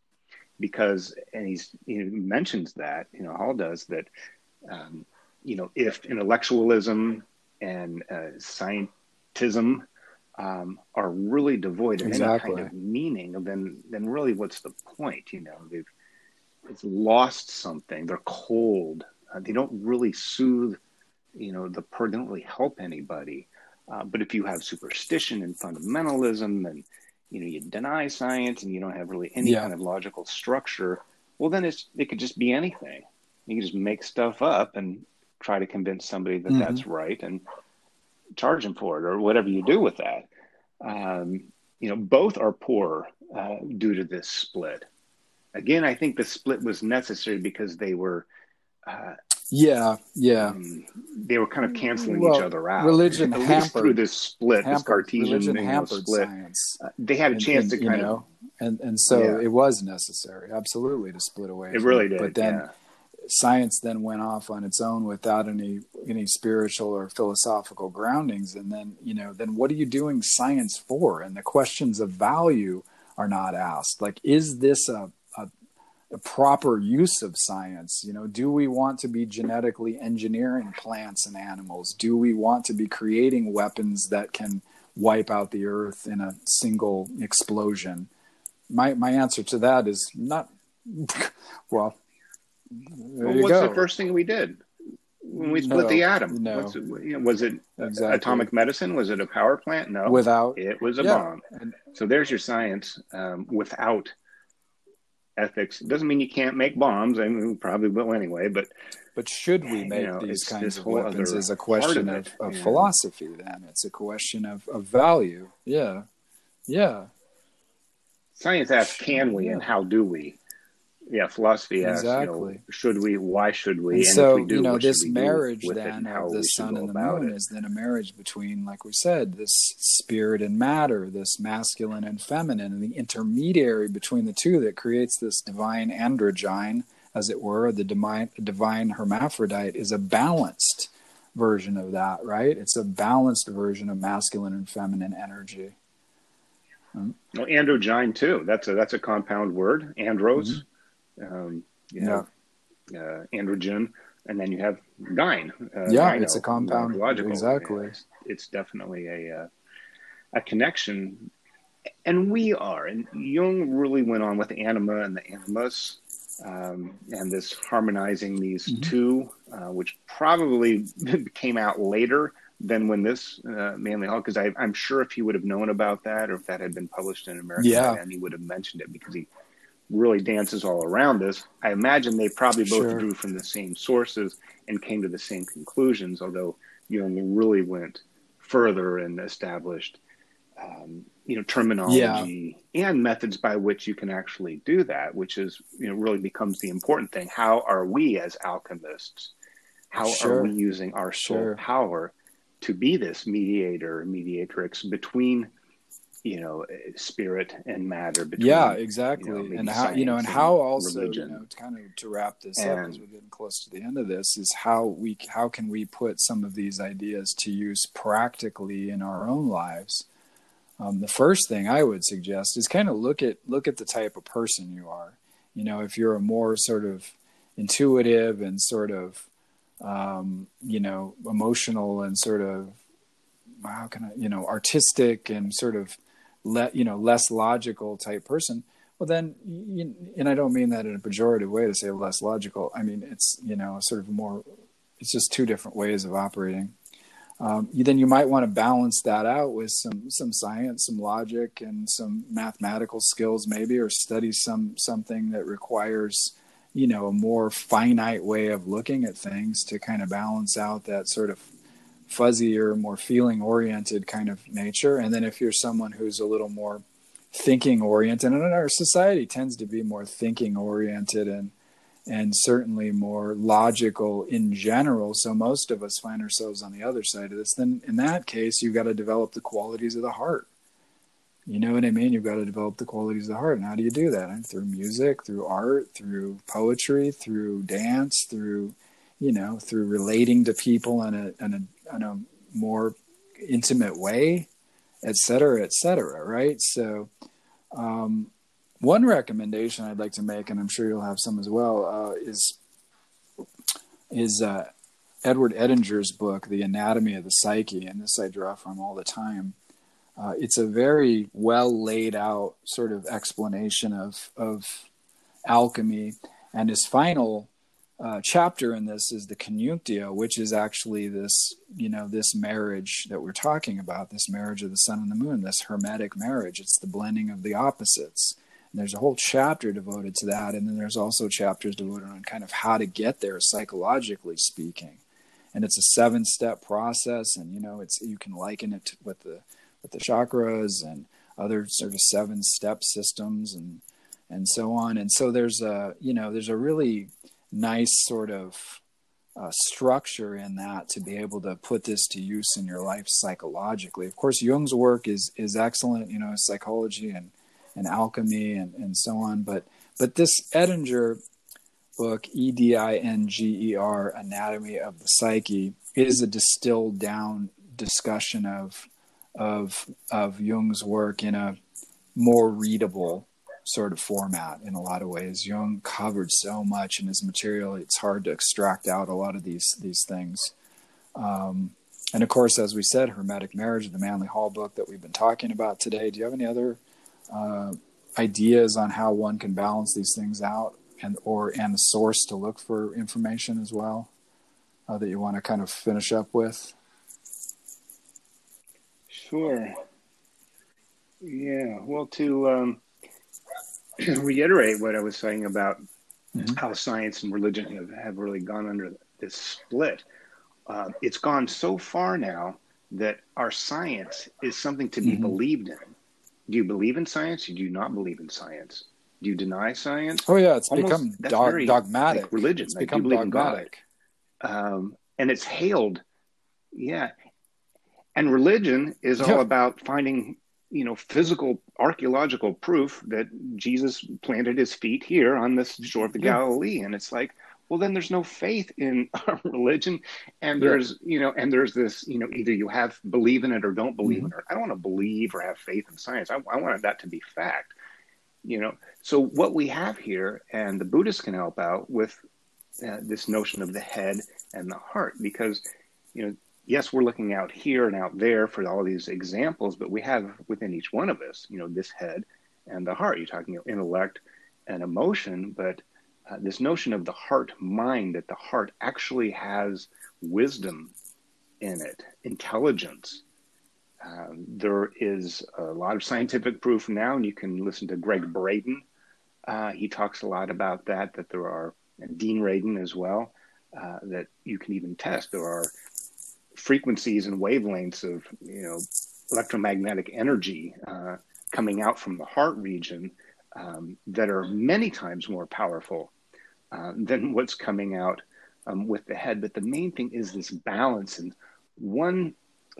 because, and he's he mentions that, you know, Hall does that, um, you know, if intellectualism and uh, scientism um, are really devoid of exactly. any kind of meaning, then then really, what's the point? You know, they've it's lost something. They're cold. Uh, they don't really soothe, you know, the poor. They don't really help anybody. Uh, but if you have superstition and fundamentalism, and you know, you deny science, and you don't have really any yeah. kind of logical structure, well, then it's it could just be anything. You can just make stuff up and try to convince somebody that mm-hmm. that's right and charge them for it or whatever you do with that. Um, you know, both are poor uh, due to this split again, I think the split was necessary because they were. Uh, yeah, yeah. Um, they were kind of canceling well, each other out. Religion At hampered through this split, hampered, this Cartesian hampered split. Science. Uh, they had a and, chance and, to kind know, of, and and so yeah. it was necessary, absolutely, to split away. It really did. But then yeah. Science then went off on its own without any any spiritual or philosophical groundings, and then you know, then what are you doing science for? And the questions of value are not asked. Like, is this a the proper use of science you know do we want to be genetically engineering plants and animals do we want to be creating weapons that can wipe out the earth in a single explosion my my answer to that is not well, well what's go. the first thing we did when we split no, the atom no. it, you know, was it exactly. atomic medicine was it a power plant no without it was a yeah. bomb so there's your science um, without ethics. It doesn't mean you can't make bombs. I mean, we probably will anyway. But but should we make you know, these kinds of weapons is a question of, of, of yeah. philosophy. Then it's a question of, of value. Yeah, yeah. Science asks, can we, and how do we? Yeah, philosophy asks, Exactly. you know, should we? Why should we? And if so, we do, you know, this marriage it then of the sun and the moon it. is then a marriage between, like we said, this spirit and matter, this masculine and feminine, and the intermediary between the two that creates this divine androgyne, as it were, the divine, divine hermaphrodite is a balanced version of that, right? It's a balanced version of masculine and feminine energy. Well, androgyne too. That's a that's a compound word. Andros. Mm-hmm. Mm-hmm. Um, you have uh, androgen, and then you have gyne. Uh, Yeah, it's a compound. Exactly. It's, it's definitely a uh, a connection, and we are. And Jung really went on with anima and the animus, um, and this harmonizing these Mhm. two, uh, which probably came out later than when this uh, Manly Hall, because I'm sure if he would have known about that or if that had been published in American Yeah. then he would have mentioned it because he really dances all around this. I imagine they probably both Sure. drew from the same sources and came to the same conclusions, although Jung know, really went further and established um, you know terminology and methods by which you can actually do that, which is you know really becomes the important thing. How are we as alchemists? How Sure. are we using our soul Sure. power to be this mediator, mediatrix between you know spirit and matter? Between, yeah exactly you know, and how you know and science how also religion. you know kind of to wrap this up And- as we're getting close to the end of this is how we how can we put some of these ideas to use practically in our own lives um, the first thing i would suggest is kind of look at look at the type of person you are you know if you're a more sort of intuitive and sort of um, you know emotional and sort of how can i you know artistic and sort of let you know less logical type person well then you, and i don't mean that in a pejorative way to say less logical. I mean it's you know sort of more it's just two different ways of operating. Um, you, then you might want to balance that out with some some science some logic and some mathematical skills maybe or study some something that requires you know a more finite way of looking at things to kind of balance out that sort of fuzzier, more feeling oriented kind of nature. And then if you're someone who's a little more thinking oriented, and our society tends to be more thinking oriented and and certainly more logical in general. So most of us find ourselves on the other side of this. Then in that case, you've got to develop the qualities of the heart. You know what I mean? You've got to develop the qualities of the heart. And how do you do that? And through music, through art, through poetry, through dance, through you know, through relating to people in a in in a more intimate way, et cetera, et cetera, right? So, um, one recommendation I'd like to make, and I'm sure you'll have some as well, uh, is is uh, Edward Edinger's book, The Anatomy of the Psyche, and this I draw from all the time. Uh, it's a very well laid out sort of explanation of of alchemy, and his final uh, chapter in this is the conjunctio, which is actually this, you know, this marriage that we're talking about, this marriage of the sun and the moon, this hermetic marriage. It's the blending of the opposites. And there's a whole chapter devoted to that, and then there's also chapters devoted on kind of how to get there, psychologically speaking. And it's a seven-step process, and you know, it's you can liken it to, with the with the chakras and other sort of seven-step systems and and so on. And so there's a you know there's a really nice sort of uh, structure in that to be able to put this to use in your life psychologically. Of course, Jung's work is is excellent, you know, psychology and and alchemy and and so on. But but this Edinger book, E D I N G E R, Anatomy of the Psyche, is a distilled down discussion of of of Jung's work in a more readable sort of format in a lot of ways. Jung covered so much in his material; it's hard to extract out a lot of these these things. Um, and of course, as we said, Hermetic Marriage, the Manly Hall book that we've been talking about today. Do you have any other uh, ideas on how one can balance these things out, and or and a source to look for information as well uh, that you want to kind of finish up with? Sure. Yeah. Well, to um, reiterate what I was saying about Mhm. how science and religion have, have really gone under this split, uh, it's gone so far now that our science is something to be Mhm. believed in. Do you believe in science? Or do you not believe in science? Do you deny science? Oh yeah, it's Almost, become dog, dogmatic. Like religion. It's like, become dogmatic. Um, and it's hailed. Yeah. And religion is all about finding, you know, physical archaeological proof that Jesus planted his feet here on this shore of the yeah. Galilee. And it's like, well then there's no faith in our religion and there's you know and there's this you know either you have believe in it or don't believe mm-hmm. in it i don't want to believe or have faith in science I, I wanted that to be fact you know so what we have here and the buddhists can help out with uh, this notion of the head and the heart because you know yes we're looking out here and out there for all these examples but we have within each one of us you know this head and the heart you're talking about intellect and emotion but uh, this notion of the heart mind that the heart actually has wisdom in it, intelligence. Um, there is a lot of scientific proof now, and you can listen to Gregg Braden. Uh, he talks a lot about that, that there are, Dean Radin as well, uh, that you can even test. There are frequencies and wavelengths of, you know, electromagnetic energy uh, coming out from the heart region um, that are many times more powerful uh, than what's coming out um, with the head. But the main thing is this balance. And one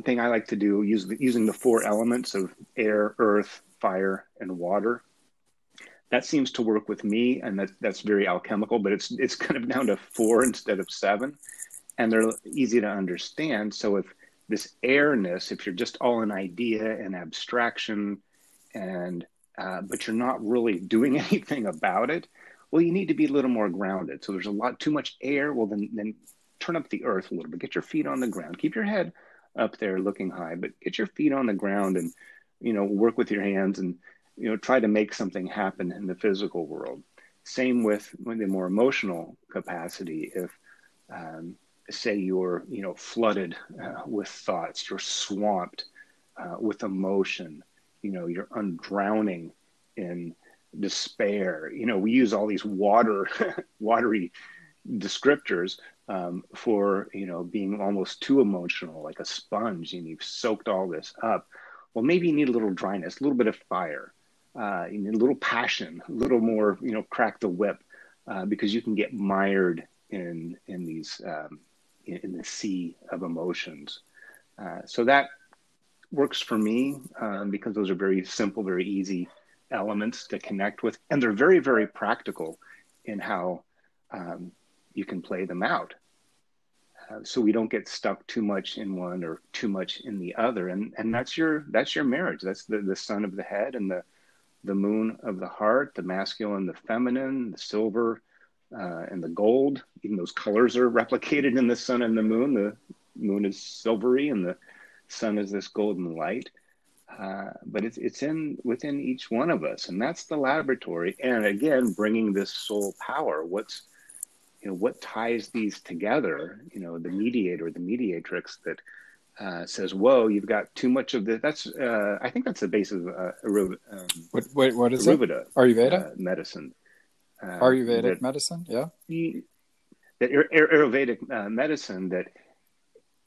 thing I like to do use the, using the four elements of air, earth, fire, and water. That seems to work with me, and that, that's very alchemical. But it's it's kind of down to four instead of seven, and they're easy to understand. So if this airness, if you're just all an idea and abstraction, and uh, but you're not really doing anything about it, well, you need to be a little more grounded. So there's a lot too much air. Well, then then turn up the earth a little bit. Get your feet on the ground. Keep your head up there looking high, but get your feet on the ground and you know work with your hands and you know try to make something happen in the physical world. Same with the more emotional capacity. If um, say you're you know flooded uh, with thoughts, you're swamped uh, with emotion. You know you're undrowning in despair. You know, we use all these water, watery descriptors um, for you know being almost too emotional, like a sponge, and you've soaked all this up. Well, maybe you need a little dryness, a little bit of fire, uh, you need a little passion, a little more, you know, crack the whip, uh, because you can get mired in in these um, in, the sea of emotions. Uh, so that works for me um, because those are very simple, very easy elements to connect with, and they're very, very practical in how um, you can play them out. Uh, so we don't get stuck too much in one or too much in the other, and and that's your that's your marriage. That's the the sun of the head and the the moon of the heart, the masculine, the feminine, the silver, uh, and the gold. Even those colors are replicated in the sun and the moon. The moon is silvery, and the sun is this golden light. Uh, but it's it's in within each one of us, and that's the laboratory. And again, bringing this soul power. What's you know what ties these together? You know, the mediator, the mediatrix that uh, says, "Whoa, you've got too much of this." That's uh, I think that's the base of uh, um, what, wait, what is Ayurveda, it? Ayurveda uh, medicine. Uh, Ayurvedic that, medicine, yeah. That Ayurvedic uh, medicine that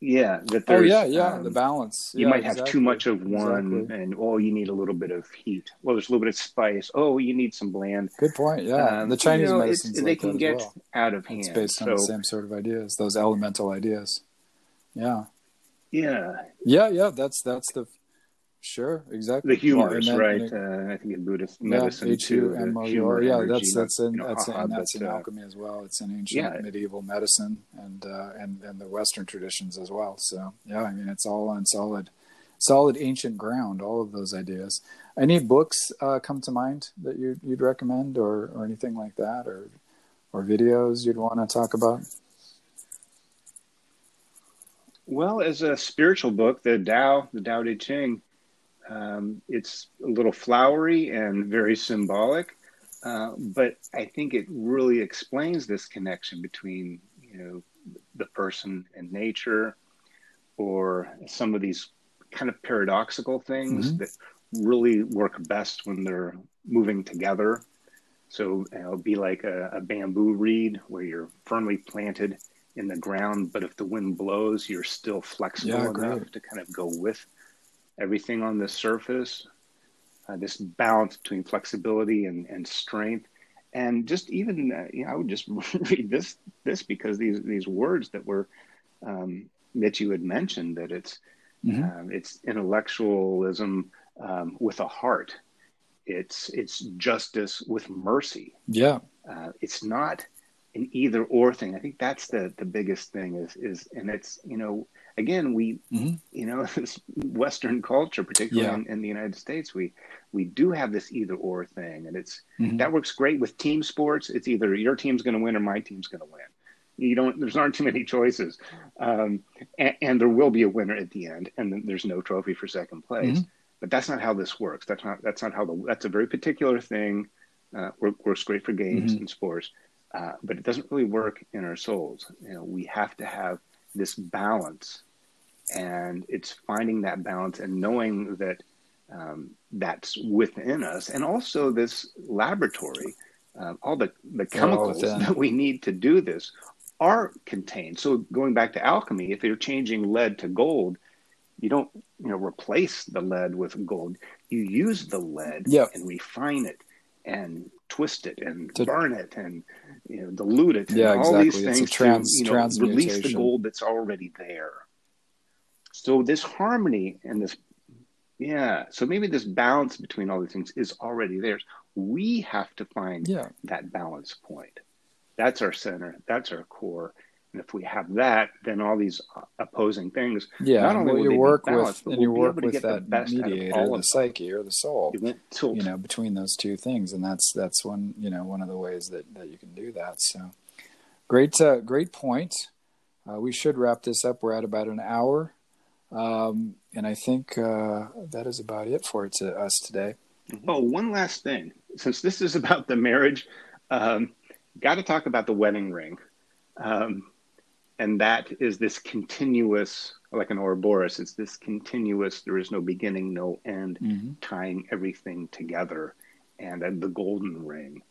yeah that there's, oh yeah yeah um, the balance. you yeah, might have exactly. too much of one exactly. and oh you need a little bit of heat. Well there's a little bit of spice. Oh you need some bland. Good point yeah. Um, the chinese you know, medicines they like can get well. out of hand it's based on so, the same sort of ideas those elemental ideas. Yeah. Yeah. Yeah yeah that's that's the Sure, exactly. The well, then, right? uh, I think in Buddhist medicine yeah, too. Humor, yeah, that's that's in that's in, that's in uh, alchemy as well. It's in ancient yeah. medieval medicine and uh, and and the Western traditions as well. So yeah, I mean it's all on solid, solid ancient ground. All of those ideas. Any books uh, come to mind that you you'd recommend, or or anything like that, or or videos you'd want to talk about? Well, as a spiritual book, the Tao, the Tao Te Ching um, it's a little flowery and very symbolic, uh, but I think it really explains this connection between you know the person and nature, or some of these kind of paradoxical things mm-hmm. that really work best when they're moving together. So it'll be like a, a bamboo reed where you're firmly planted in the ground, but if the wind blows, you're still flexible yeah, enough to kind of go with everything on the surface. uh, this balance between flexibility and, and strength. And just even, uh, you know, I would just read this this because these these words that were um, that you had mentioned that it's mm-hmm. Um, it's intellectualism um, with a heart. It's it's justice with mercy. Yeah, uh, it's not an either or thing. I think that's the the biggest thing is is and it's you know again we mm-hmm. you know this Western culture, particularly yeah. in, in, the United States, we we do have this either or thing, and it's mm-hmm. that works great with team sports. It's either your team's going to win or my team's going to win. You don't. There's aren't too many choices, um, and, and, there will be a winner at the end, and there's no trophy for second place. Mm-hmm. But that's not how this works. That's not. That's not how the. That's a very particular thing. Uh, works great for games mm-hmm. and sports uh, but it doesn't really work in our souls. You know, we have to have this balance, and it's finding that balance and knowing that um, that's within us, and also this laboratory, uh, all the the chemicals that we need to do this are contained. So going back to alchemy, if you're changing lead to gold, you don't you know replace the lead with gold. You use the lead yep. and refine it and twist it and to, burn it and you know dilute it yeah, and all exactly. these things trans, to you know, release the gold that's already there. So this harmony and this yeah, so maybe this balance between all these things is already there. We have to find yeah. that balance point. That's our center. That's our core. And if we have that, then all these opposing things, yeah, not only well, you work balanced, with and you work with that mediator, the psyche or the soul, you know, between those two things, and that's that's one you know one of the ways that that you can do that. So, great, uh, great point. Uh, we should wrap this up. We're at about an hour, um, and I think uh, that is about it for it to us today. Oh, one last thing, since this is about the marriage, um, got to talk about the wedding ring. Um, and that is this continuous like an ouroboros it's this continuous there is no beginning no end mm-hmm. tying everything together and uh, the golden ring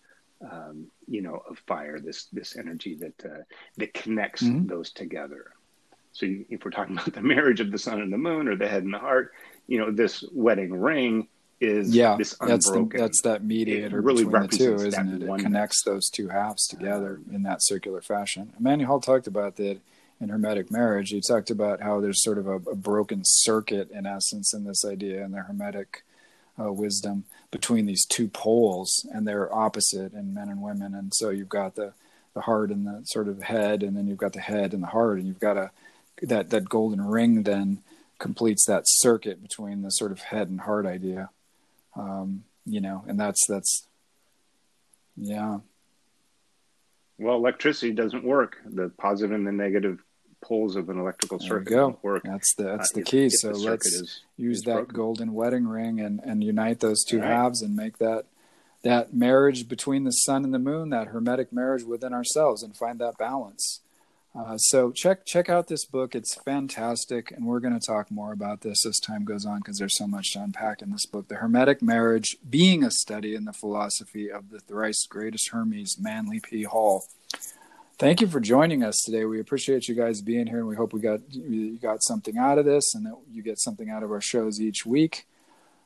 um, you know of fire this this energy that uh, that connects mm-hmm. those together so you, if we're talking about the marriage of the sun and the moon or the head and the heart you know this wedding ring is yeah this that's the, that's that mediator really between the two isn't it? It connects those two halves together in that circular fashion. Manly Hall talked about that in hermetic marriage. He talked about how there's sort of a, a broken circuit in essence in this idea in the hermetic uh, wisdom between these two poles and they're opposite in men and women. And so you've got the the heart and the sort of head and then you've got the head and the heart and you've got a that that golden ring then completes that circuit between the sort of head and heart idea um, you know, and that's that's yeah. Well, electricity doesn't work. The positive and the negative poles of an electrical circuit don't work. That's the that's uh, the key. If, so if let's is, use is that broken. golden wedding ring and and unite those two right. halves and make that that marriage between the sun and the moon, that hermetic marriage within ourselves, and find that balance. Uh, so check check out this book. It's fantastic, and we're going to talk more about this as time goes on because there's so much to unpack in this book. The Hermetic Marriage, being a study in the philosophy of the thrice greatest Hermes, Manly P. Hall. Thank you for joining us today. We appreciate you guys being here, and we hope we got you got something out of this, and that you get something out of our shows each week.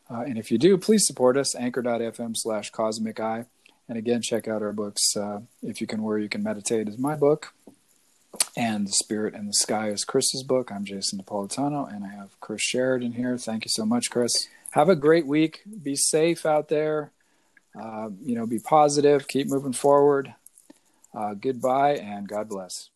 Uh, and if you do, please support us. Anchor.fm/slash Cosmic Eye. And again, check out our books. Uh, if you can, where you can meditate is my book and The Spirit and the Sky is Chris's book. I'm Jason Napolitano, and I have Chris Sheridan here. Thank you so much, Chris. Have a great week. Be safe out there. Uh, you know, be positive. Keep moving forward. Uh, goodbye, and God bless.